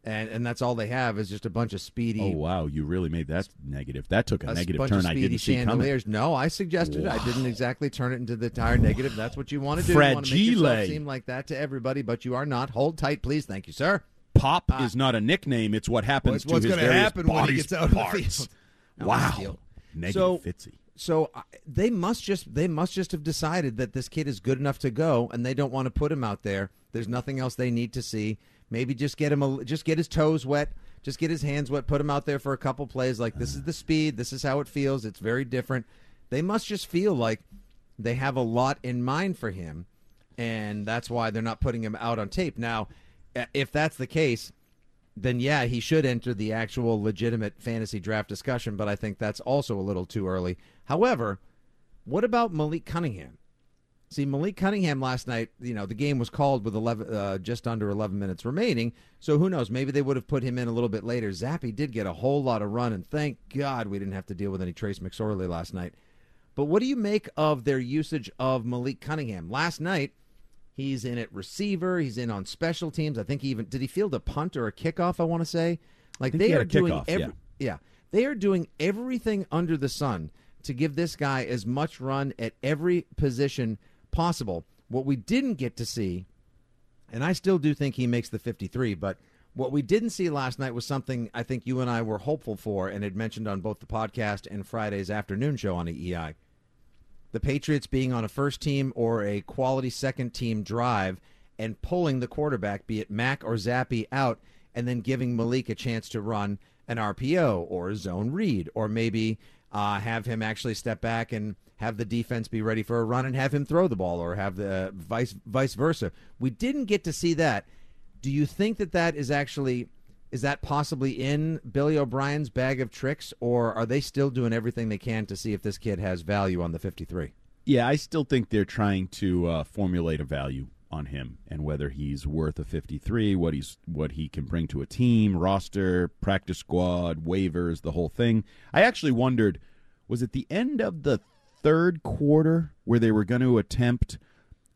and and that's all they have is just a bunch of speedy. Oh wow, you really made that negative. That took a, a negative bunch turn of I didn't see coming. No, I suggested it. I didn't exactly turn it into the entire negative. That's what you want to do. You want to make yourself Fragile. seem like that to everybody, but you are not. Hold tight, please. Thank you, sir. Pop uh, is not a nickname; it's what happens What's- what's his happen when he gets out of the parts. field. Wow, negative So- Fitzy. So uh, they must just they must just have decided that this kid is good enough to go, and they don't want to put him out there. There's nothing else they need to see. Maybe just get him a just get his toes wet, just get his hands wet, put him out there for a couple plays. Like this is the speed, this is how it feels. It's very different. They must just feel like they have a lot in mind for him, and that's why they're not putting him out on tape. Now, if that's the case, then yeah, he should enter the actual legitimate fantasy draft discussion, but I think that's also a little too early. However, what about Malik Cunningham? See, Malik Cunningham last night, you know, the game was called with 11, uh, just under 11 minutes remaining. So who knows? Maybe they would have put him in a little bit later. Zappe did get a whole lot of run, and thank God we didn't have to deal with any Trace McSorley last night. But what do you make of their usage of Malik Cunningham? Last night, he's in at receiver. He's in on special teams. I think he even did he field a punt or a kickoff. I want to say, like they are doing kickoff, every, yeah. yeah, they are doing everything under the sun to give this guy as much run at every position possible. What we didn't get to see, and I still do think he makes the 53, but What we didn't see last night was something I think you and I were hopeful for and had mentioned on both the podcast and Friday's afternoon show on EEI. The Patriots being on a first team or a quality second team drive and pulling the quarterback, be it Mack or Zappe, out, and then giving Malik a chance to run an RPO or a zone read, or maybe uh, have him actually step back and have the defense be ready for a run and have him throw the ball, or have the vice vice versa. We didn't get to see that. Do you think that that is actually is that possibly in Billy O'Brien's bag of tricks, or are they still doing everything they can to see if this kid has value on the fifty three? Yeah, I still think they're trying to uh, formulate a value on him and whether he's worth a 53, what he's what he can bring to a team, roster, practice squad, waivers, the whole thing. I actually wondered was it the end of the third quarter where they were going to attempt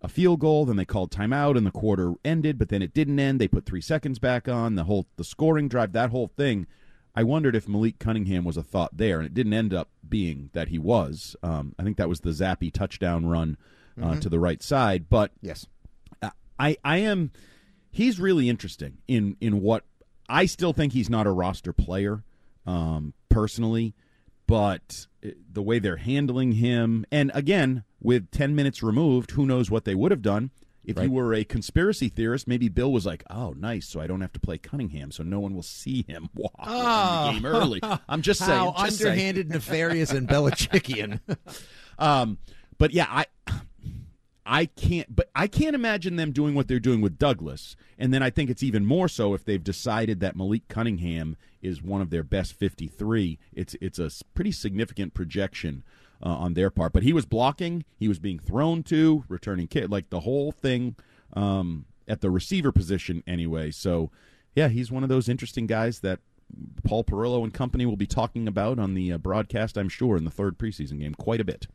a field goal, then they called timeout and the quarter ended, but then it didn't end. They put 3 seconds back on, the whole the scoring drive, that whole thing. I wondered if Malik Cunningham was a thought there, and it didn't end up being that he was. Um, I think that was the Zappe touchdown run uh, mm-hmm. to the right side, but yes, I I am he's really interesting in in what I still think he's not a roster player um, personally, but the way they're handling him, and again with ten minutes removed, who knows what they would have done. If right. you were a conspiracy theorist, maybe Bill was like, "Oh, nice, so I don't have to play Cunningham, so no one will see him walk oh. in the game early." I'm just saying, How just underhanded, saying. nefarious, and Belichickian. um, but yeah, I I can't, but I can't imagine them doing what they're doing with Douglas. And then I think it's even more so if they've decided that Malik Cunningham is one of their best 53. It's it's a pretty significant projection uh, on their part. But he was blocking, he was being thrown to, returning kid, like the whole thing um, at the receiver position anyway. So yeah, he's one of those interesting guys that Paul Perillo and company will be talking about on the uh, broadcast, I'm sure, in the third preseason game quite a bit.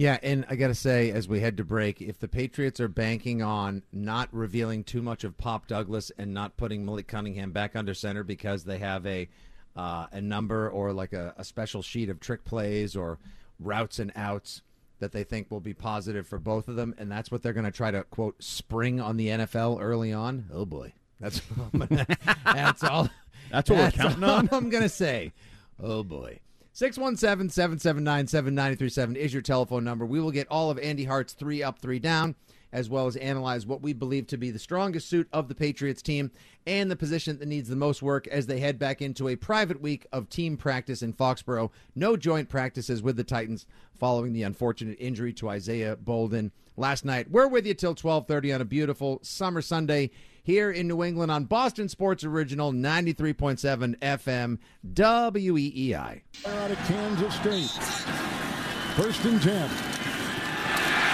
Yeah, and I got to say, as we head to break, if the Patriots are banking on not revealing too much of Pop Douglas and not putting Malik Cunningham back under center because they have a uh, a number or like a, a special sheet of trick plays or routes and outs that they think will be positive for both of them, and that's what they're going to try to quote spring on the NFL early on. Oh boy, that's that's all. That's what that's we're counting on. I'm going to say. Oh boy. 617 779 7937 is your telephone number. We will get all of Andy Hart's three up, three down, as well as analyze what we believe to be the strongest suit of the Patriots team and the position that needs the most work as they head back into a private week of team practice in Foxborough. No joint practices with the Titans following the unfortunate injury to Isaiah Bolden last night. We're with you till 12:30 on a beautiful summer Sunday here in New England on Boston Sports Original 93.7 FM WEEI. Out of Kansas State. First and 10.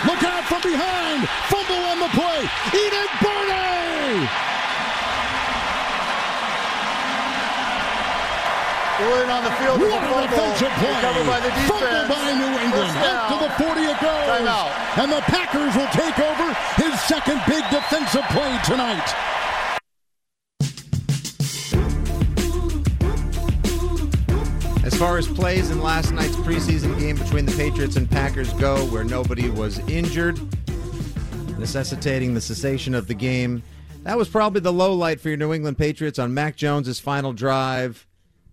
Look out from behind. Fumble on the play. Enoch Burney. Word on the field. What a defensive play. Covered by the defense. Fumble by New England. Up to the 40 it goes. And the Packers will take over his second big defensive play tonight. As far as plays in last night's preseason game between the Patriots and Packers go, where nobody was injured, necessitating the cessation of the game, that was probably the low light for your New England Patriots on Mac Jones's final drive.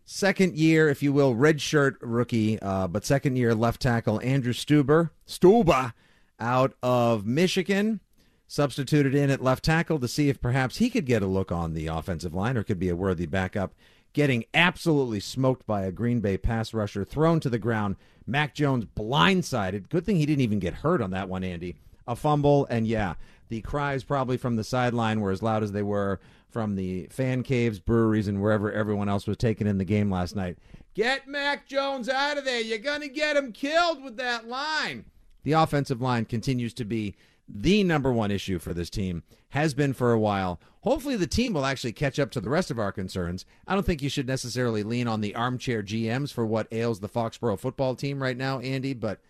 Second year, if you will, red shirt rookie, uh, but second year left tackle Andrew Stueber, Stuba, out of Michigan, substituted in at left tackle to see if perhaps he could get a look on the offensive line or could be a worthy backup getting absolutely smoked by a Green Bay pass rusher, thrown to the ground. Mac Jones blindsided. Good thing he didn't even get hurt on that one, Andy. A fumble, and yeah, the cries probably from the sideline were as loud as they were from the fan caves, breweries, and wherever everyone else was taking in the game last night. Get Mac Jones out of there. You're going to get him killed with that line. The offensive line continues to be the number one issue for this team, has been for a while. Hopefully, the team will actually catch up to the rest of our concerns. I don't think you should necessarily lean on the armchair GMs for what ails the Foxborough football team right now, Andy, but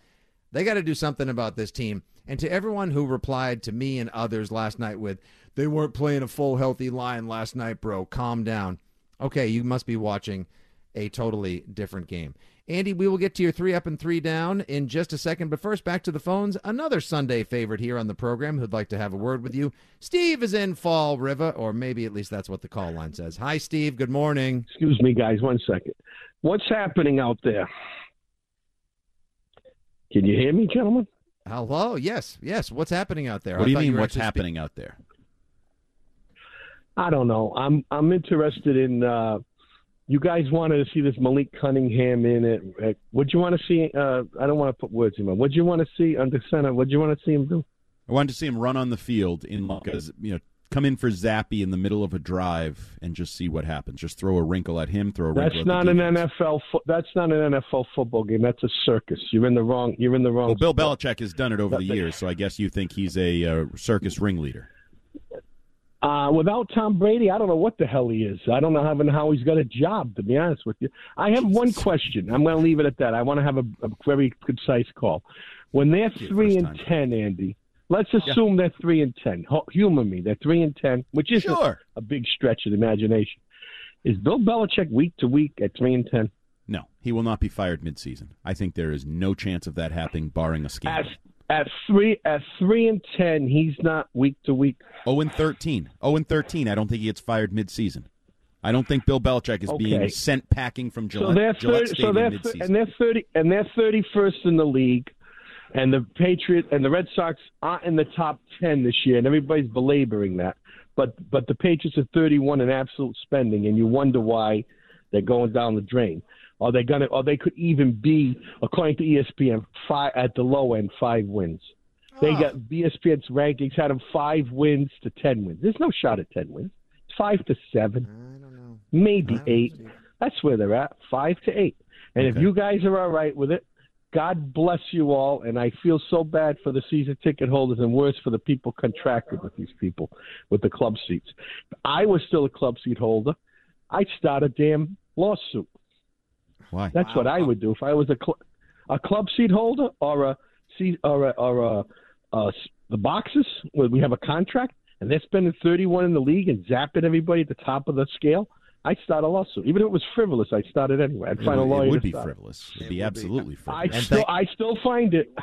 they got to do something about this team. And to everyone who replied to me and others last night with, they weren't playing a full healthy line last night, bro, calm down. Okay, you must be watching a totally different game. Andy, we will get to your three up and three down in just a second. But first, back to the phones. Another Sunday favorite here on the program who'd like to have a word with you. Steve is in Fall River, or maybe at least that's what the call line says. Hi, Steve. Good morning. Excuse me, guys. One second. What's happening out there? Can you hear me, gentlemen? Hello. Yes. Yes. What's happening out there? What I do you mean? were what's actually spe- happening out there? I don't know. I'm I'm interested in. Uh, you guys wanted to see this Malik Cunningham in it. What'd you want to see? Uh, I don't want to put words in my. What'd you want to see under center? What'd you want to see him do? I wanted to see him run on the field in a, you know come in for Zappe in the middle of a drive and just see what happens. Just throw a wrinkle at him. Throw a That's wrinkle. not at an. NFL. Fo- that's not an NFL football game. That's a circus. You're in the wrong. You're in the wrong. Well, Bill sport. Belichick has done it over the years, so I guess you think he's a uh, circus ringleader. Uh, without Tom Brady, I don't know what the hell he is. I don't know how, how he's got a job, to be honest with you. I have one question. I'm going to leave it at that. I want to have a, a very concise call. When they're Yeah, three first and time. ten, Andy, let's assume they're three and ten. Humor me. They're three and ten, which is Sure. a big stretch of the imagination. Is Bill Belichick week to week at three and ten? No, he will not be fired midseason. I think there is no chance of that happening, barring a scandal. At three at three and ten, he's not week to week. 0 and 13. 0 and 13. I don't think he gets fired midseason. I don't think Bill Belichick is being sent packing from So Gillette, they're Gillette third, so they're midseason. and they're thirty and they're thirty first in the league, and the Patriot and the Red Sox aren't in the top ten this year, and everybody's belaboring that. But but the Patriots are thirty one in absolute spending, and you wonder why they're going down the drain. Are they gonna? Or they could even be, according to ESPN, five at the low end, five wins. They got ESPN's rankings had them five wins to ten wins. There's no shot at ten wins. It's five to seven I don't know. maybe don't eight. see. That's where they're at, five to eight. And if you guys are all right with it, God bless you all. And I feel so bad for the season ticket holders and worse for the people contracted with these people with the club seats. If I was still a club seat holder. I'd start a damn lawsuit. Why? That's what I would do if I was a cl- a club seat holder or a seat or a, or a, uh, the boxes where we have a contract and they're spending 31 in the league and zapping everybody at the top of the scale. I'd start a lawsuit, even if it was frivolous. I'd start it anyway. I'd It find a would- lawyer. It would to be stop it. frivolous. It would It be would be. absolutely I frivolous. And still, thank- I still find it.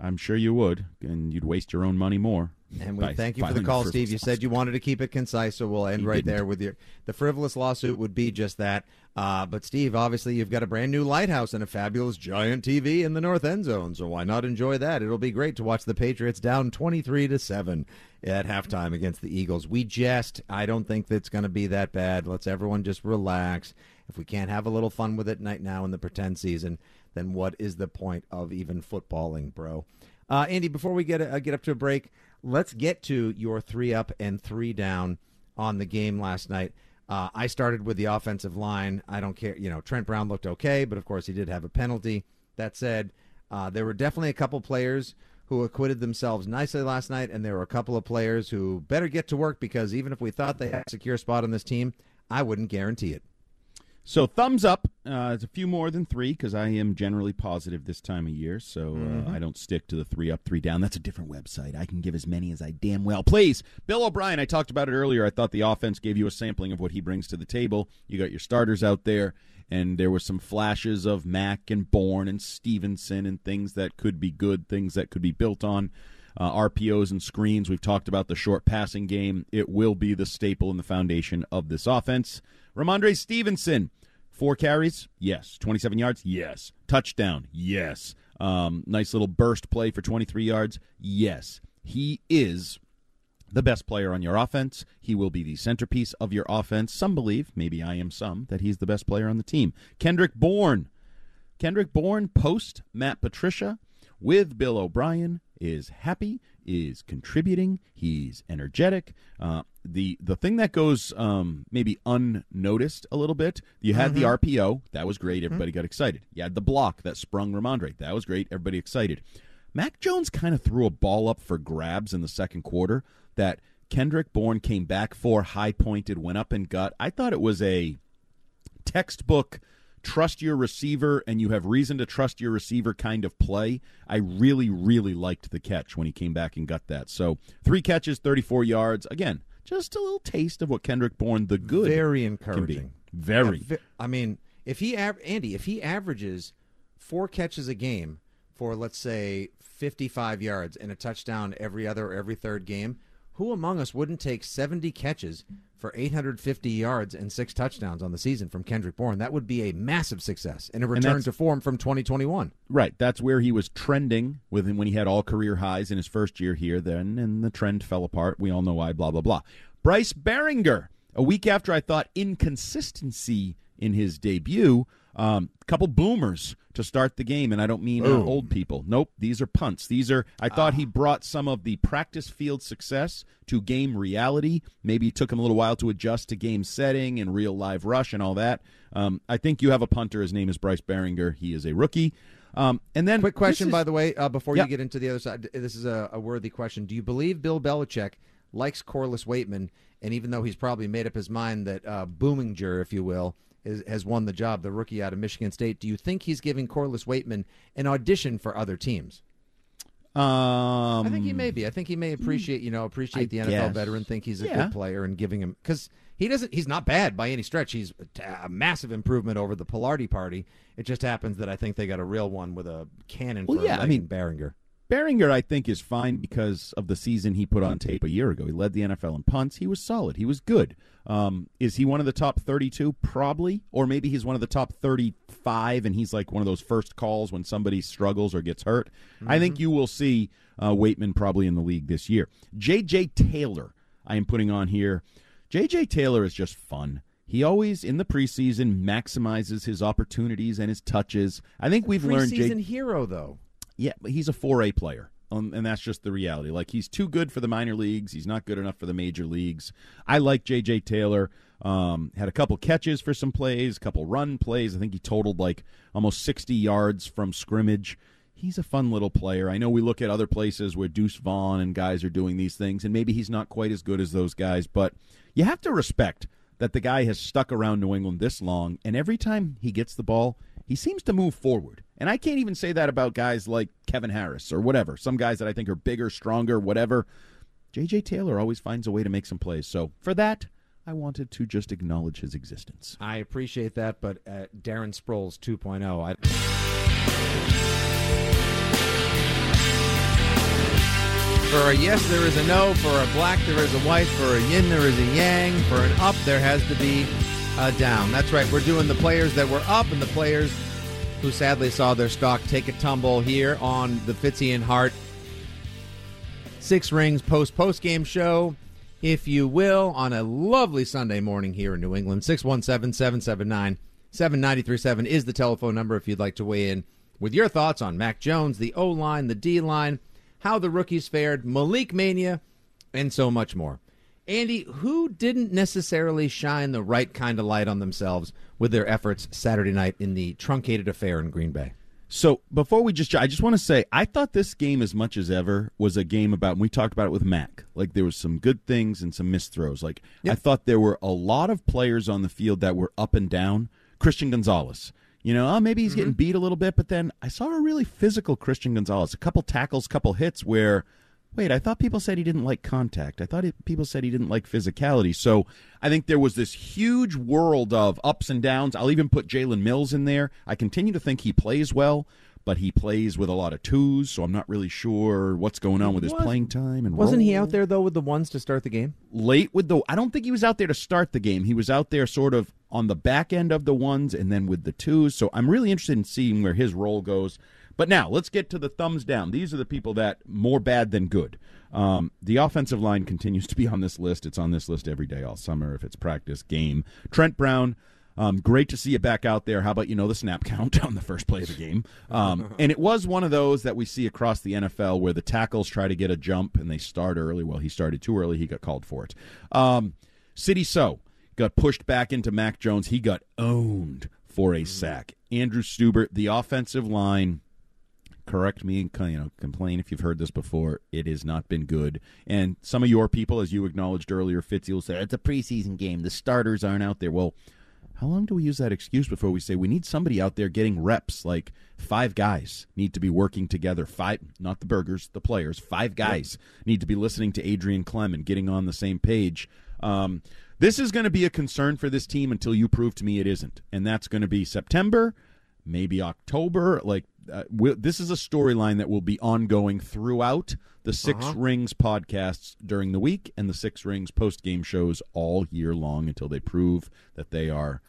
I'm sure you would, and you'd waste your own money more. And we by thank you for the call, Steve. You said you wanted to keep it concise, so we'll end right didn't. there with your. The frivolous lawsuit would be just that. Uh, but Steve, obviously, you've got a brand new lighthouse and a fabulous giant TV in the north end zone. So why not enjoy that? It'll be great to watch the Patriots down twenty-three to seven at halftime against the Eagles. We jest. I don't think that's going to be that bad. Let's everyone just relax. If we can't have a little fun with it night now in the pretend season, then what is the point of even footballing, bro? Uh, Andy, before we get uh, get up to a break, let's get to your three up and three down on the game last night. Uh, I started with the offensive line. I don't care. You know, Trent Brown looked okay, but of course he did have a penalty. That said, uh, there were definitely a couple players who acquitted themselves nicely last night, and there were a couple of players who better get to work because even if we thought they had a secure spot on this team, I wouldn't guarantee it. So thumbs up. Uh, it's a few more than three because I am generally positive this time of year. So uh, I don't stick to the three up, three down. That's a different website. I can give as many as I damn well please. Bill O'Brien. I talked about it earlier. I thought the offense gave you a sampling of what he brings to the table. You got your starters out there, and there were some flashes of Mack and Bourne and Stevenson and things that could be good, things that could be built on. Uh, RPOs and screens. We've talked about the short passing game. It will be the staple and the foundation of this offense. Rhamondre Stevenson, four carries, yes. 27 yards, yes. Touchdown, yes. Um, nice little burst play for 23 yards, yes. He is the best player on your offense. He will be the centerpiece of your offense. Some believe, maybe I am some, that he's the best player on the team. Kendrick Bourne. Kendrick Bourne, post Matt Patricia, with Bill O'Brien, is happy, is contributing. He's energetic. Uh, the the thing that goes um, maybe unnoticed a little bit. You had the RPO, that was great. Everybody got excited. You had the block that sprung Rhamondre, that was great. Everybody excited. Mac Jones kind of threw a ball up for grabs in the second quarter that Kendrick Bourne came back for, high pointed, went up and got. I thought it was a textbook trust your receiver and you have reason to trust your receiver kind of play. I really, really liked the catch when he came back and got that. So three catches, 34 yards. Again, just a little taste of what Kendrick Bourne, the good, Very can be. encouraging. Very. I mean, If he av- Andy, if he averages four catches a game for let's say 55 yards and a touchdown every other or every third game, who among us wouldn't take 70 catches for 850 yards and six touchdowns on the season from Kendrick Bourne? That would be a massive success and a return to form from 2021. Right. That's where he was trending with him when he had all career highs in his first year here. Then, and the trend fell apart. We all know why. Blah blah blah. Bryce Baringer. A week after I thought inconsistency in his debut, um, couple boomers to start the game, and I don't mean uh, old people. Nope, these are punts. These are. I thought he brought some of the practice field success to game reality. Maybe it took him a little while to adjust to game setting and real live rush and all that. Um, I think you have a punter. His name is Bryce Baringer. He is a rookie. Um, and then Quick question, is- by the way, uh, before Yeah. you get into the other side. This is a, a worthy question. Do you believe Bill Belichick likes Corliss Waitman, and even though he's probably made up his mind that uh, Boominger, if you will, is, has won the job, the rookie out of Michigan State, do you think he's giving Corliss Waitman an audition for other teams? Um, I think he may be. I think he may appreciate, you know, appreciate I the NFL guess. veteran, think he's a Yeah. good player, and giving him because he doesn't. He's not bad by any stretch. He's a, massive improvement over the Pilardi party. It just happens that I think they got a real one with a cannon Well, for yeah, a I mean- in Baringer. I think, is fine because of the season he put on tape a year ago. He led the NFL in punts. He was solid. He was good. Um, is he one of the top 32? Probably. Or maybe he's one of the top 35 and he's like one of those first calls when somebody struggles or gets hurt. I think you will see uh, Waitman probably in the league this year. J.J. Taylor, I am putting on here. J.J. Taylor is just fun. He always, in the preseason, maximizes his opportunities and his touches. I think we've learned. J- Preseason hero though. Yeah, but he's a 4A player. Um, and that's just the reality. Like he's too good for the minor leagues. He's not good enough for the major leagues. I like J.J. Taylor. Um, had a couple catches for some plays, a couple run plays. I think he totaled like almost 60 yards from scrimmage. He's a fun little player. I know we look at other places where Deuce Vaughn and guys are doing these things, and maybe he's not quite as good as those guys, but you have to respect that the guy has stuck around New England this long, and every time he gets the ball, he seems to move forward. And I can't even say that about guys like Kevin Harris or whatever. Some guys that I think are bigger, stronger, whatever. JJ Taylor always finds a way to make some plays. So for that, I wanted to just acknowledge his existence. I appreciate that, but uh, Darren Sproles 2.0. I, For a yes, there is a no. For a black, there is a white. For a yin, there is a yang. For an up, there has to be a down. That's right. We're doing the players that were up and the players who sadly saw their stock take a tumble here on the Fitzy and Hart Six Rings post post game show, if you will, on a lovely Sunday morning here in New England. 617 779 7937 is the telephone number if you'd like to weigh in with your thoughts on Mac Jones, the O line, the D line, how the rookies fared, Malik Mania, and so much more. Andy, who didn't necessarily shine the right kind of light on themselves with their efforts Saturday night in the truncated affair in Green Bay? So before we just, I just want to say, I thought this game, as much as ever, was a game about. And we talked about it with Mac. Like there was some good things and some missed throws. Like I thought there were a lot of players on the field that were up and down. Christian Gonzalez. You know, oh, maybe he's getting mm-hmm. beat a little bit, but then I saw a really physical Christian Gonzalez. A couple tackles, couple hits where wait, I thought people said he didn't like contact. I thought it, people said he didn't like physicality. So I think there was this huge world of ups and downs. I'll even put Jalen Mills in there. I continue to think he plays well, but he plays with a lot of twos, so I'm not really sure what's going on with his Was- playing time. And Wasn't he out there, though, with the ones to start the game? late with the? I don't think he was out there to start the game. He was out there sort of on the back end of the ones and then with the twos. So I'm really interested in seeing where his role goes. But now let's get to the thumbs down. These are the people that more bad than good. Um, the offensive line continues to be on this list. It's on this list every day all summer if it's practice game. Trent Brown. Um, great to see you back out there. How about you know the snap count on the first play of the game? Um, and it was one of those that we see across the NFL where the tackles try to get a jump and they start early. Well, he started too early. He got called for it. Um, Sidy Sow got pushed back into Mac Jones. He got owned for a sack. Andrew Stubert, the offensive line. Correct me and you know complain if you've heard this before. It has not been good, and some of your people, as you acknowledged earlier, Fitzy will say it's a preseason game. The starters aren't out there. Well, how long do we use that excuse before we say we need somebody out there getting reps? Like five guys need to be working together. Five, not the burgers, the players. Five guys need to be listening to Adrian Klemm and getting on the same page. Um, this is going to be a concern for this team until you prove to me it isn't, and that's going to be September, maybe October. Like uh, we this is a storyline that will be ongoing throughout the 6 Uh-huh. Rings podcasts during the week and the Six Rings post game shows all year long until they prove that they are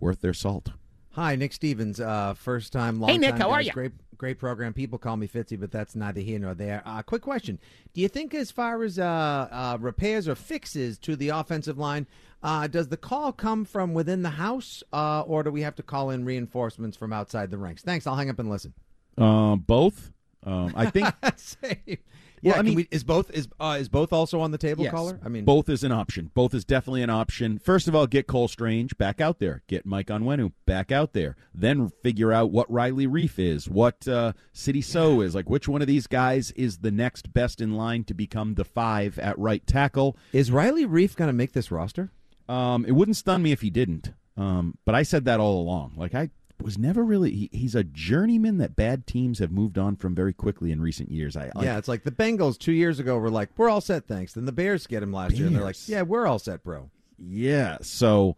worth their salt. Hi, Nick Stevens. Uh, first time, long Hey, Nick, time how are you? Great, great program. People call me Fitzy, but that's neither here nor there. Uh, quick question: Do you think, as far as uh, uh, repairs or fixes to the offensive line, uh, does the call come from within the house, uh, or do we have to call in reinforcements from outside the ranks? Thanks. I'll hang up and listen. Uh, both. Um, I think Same. Yeah, I mean- we, is both is uh, is both also on the table, Yes. caller? I mean, both is an option. Both is definitely an option. First of all, get Cole Strange back out there. Get Mike Onwenu back out there. Then figure out what Riley Reiff is, what uh, Sidy Sow is. Like, which one of these guys is the next best in line to become the five at right tackle? is Riley Reiff going to make this roster? Um, it wouldn't stun me if he didn't. Um, but I said that all along. Like, I was never really. He, he's a journeyman that bad teams have moved on from very quickly in recent years. I like, yeah, it's like the Bengals two years ago were like, "We're all set, thanks." Then the Bears get him last year, and they're like, "Yeah, we're all set, bro." Yeah. So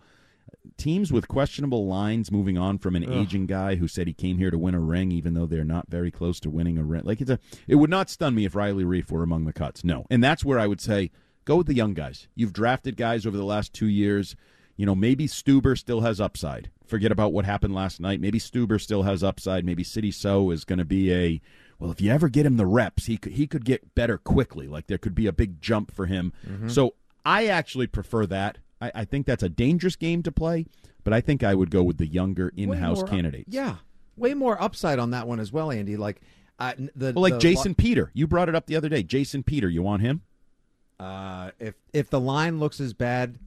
teams with questionable lines moving on from an aging guy who said he came here to win a ring, even though they're not very close to winning a ring. Like it's a, it would not stun me if Riley Reiff were among the cuts. No, and that's where I would say go with the young guys. You've drafted guys over the last two years. You know, maybe Stueber still has upside. Forget about what happened last night. Maybe Stueber still has upside. Maybe Sidy Sow is going to be a well. If you ever get him the reps, he could he could get better quickly. Like there could be a big jump for him. So I actually prefer that. I, I think that's a dangerous game to play, but I think I would go with the younger in-house more candidates. yeah, way more upside on that one as well, Andy. Like uh, the Well, like the- Jason Peter, you brought it up the other day. Jason Peter, you want him? Uh, if if the line looks as bad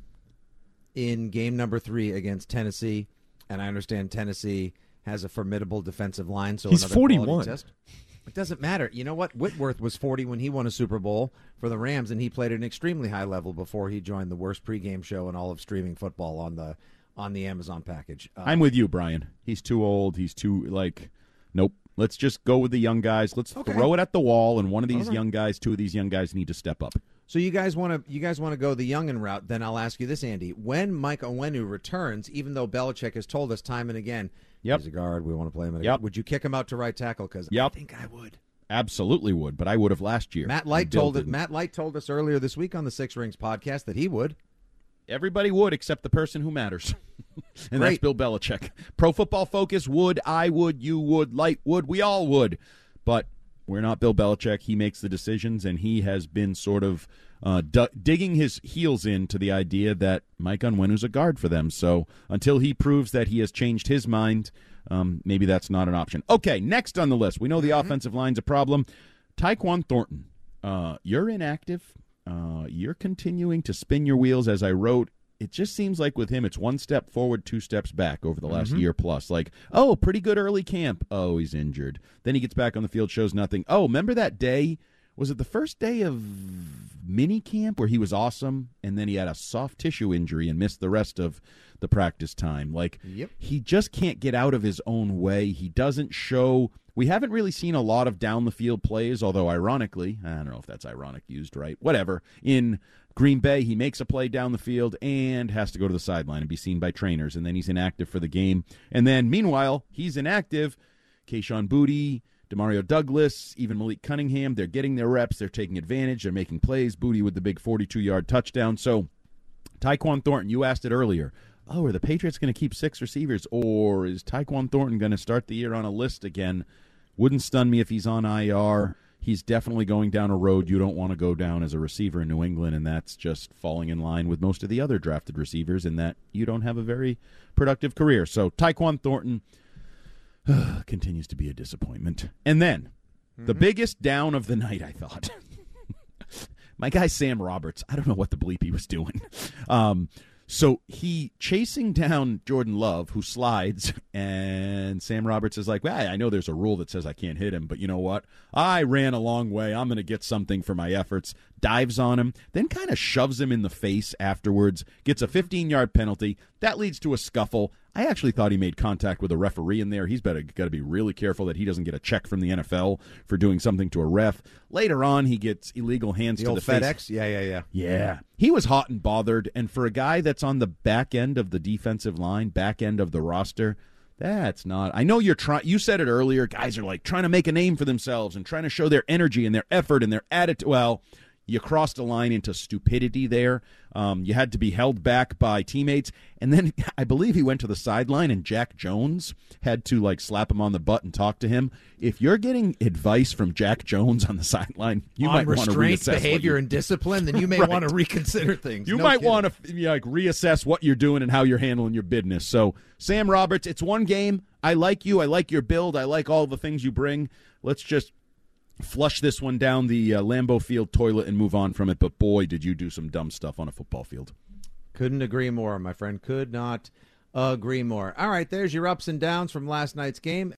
in game number three against Tennessee, and I understand Tennessee has a formidable defensive line, so He's 41. It doesn't matter. You know what? Whitworth was 40 when he won a Super Bowl for the Rams, and he played at an extremely high level before he joined the worst pregame show in all of streaming football on the on the Amazon package. Uh, I'm with you, Brian. He's too old. He's too like, nope. Let's just go with the young guys. Let's Okay. throw it at the wall, and one of these right. young guys, two of these young guys, need to step up. So you guys want to you guys want to go the youngin route? Then I'll ask you this, Andy. When Mike Onwenu returns, even though Belichick has told us time and again, Yep. he's a guard. We want to play him. At a Yep. Would you kick him out to right tackle? Because Yep. I think I would. Absolutely would, but I would have last year. Matt Light told it. Matt Light told us earlier this week on the Six Rings podcast that he would. Everybody would except the person who matters. and that's Bill Belichick. Pro Football Focus would, I would, you would, Light would, we all would. But we're not Bill Belichick. He makes the decisions, and he has been sort of uh, du- digging his heels into the idea that Mike Onwenu's a guard for them. So until he proves that he has changed his mind, um, maybe that's not an option. Okay, next on the list, we know the offensive line's a problem. Tyquan Thornton, uh, you're inactive. Uh, you're continuing to spin your wheels, as I wrote. It just seems like with him, it's one step forward, two steps back over the last mm-hmm. year plus. Like, oh, pretty good early camp. Oh, he's injured. Then he gets back on the field, shows nothing. Oh, remember that day? Was it the first day of mini camp where he was awesome, and then he had a soft tissue injury and missed the rest of the practice time? Like, Yep. he just can't get out of his own way. He doesn't show. We haven't really seen a lot of down the field plays, although ironically, I don't know if that's ironic used right. Whatever. In Green Bay, he makes a play down the field and has to go to the sideline and be seen by trainers, and then he's inactive for the game. And then meanwhile, he's inactive. Kayshon Boutte, Demario Douglas, even Malik Cunningham, they're getting their reps, they're taking advantage, they're making plays. Booty with the big 42 yard touchdown. So Tyquan Thornton, you asked it earlier. Oh, are the Patriots going to keep six receivers, or is Tyquan Thornton going to start the year on a list again? Wouldn't stun me if he's on IR. He's definitely going down a road you don't want to go down as a receiver in New England, and that's just falling in line with most of the other drafted receivers in that you don't have a very productive career. So Tyquan Thornton continues to be a disappointment. And then the biggest down of the night, I thought. My guy Sam Roberts, I don't know what the bleep he was doing. Um, So he chasing down Jordan Love, who slides, and Sam Roberts is like, well, I know there's a rule that says I can't hit him, but you know what? I ran a long way. I'm going to get something for my efforts. Dives on him, then kind of shoves him in the face afterwards, gets a 15 yard penalty. That leads to a scuffle. I actually thought he made contact with a referee in there. He's better got to be really careful that he doesn't get a check from the NFL for doing something to a ref. Later on, he gets illegal hands The to the face. FedEx? Yeah, yeah, yeah. Yeah. He was hot and bothered. And for a guy that's on the back end of the defensive line, back end of the roster, that's not. I know you're trying. You said it earlier. Guys are like trying to make a name for themselves and trying to show their energy and their effort and their attitude. Well, you crossed a line into stupidity there. Um, you had to be held back by teammates, and then I believe he went to the sideline, and Jack Jones had to like slap him on the butt and talk to him. If you're getting advice from Jack Jones on the sideline, you On might want to reassess behavior, you- and discipline, then you may Right. want to reconsider things. you No might want to like reassess what you're doing and how you're handling your business. So, Sam Roberts, it's one game. I like you. I like your build. I like all the things you bring. Let's just flush this one down the uh, Lambeau Field toilet and move on from it. But boy, did you do some dumb stuff on a football field. Couldn't agree more, my friend. Could not agree more. All right, there's your ups and downs from last night's game.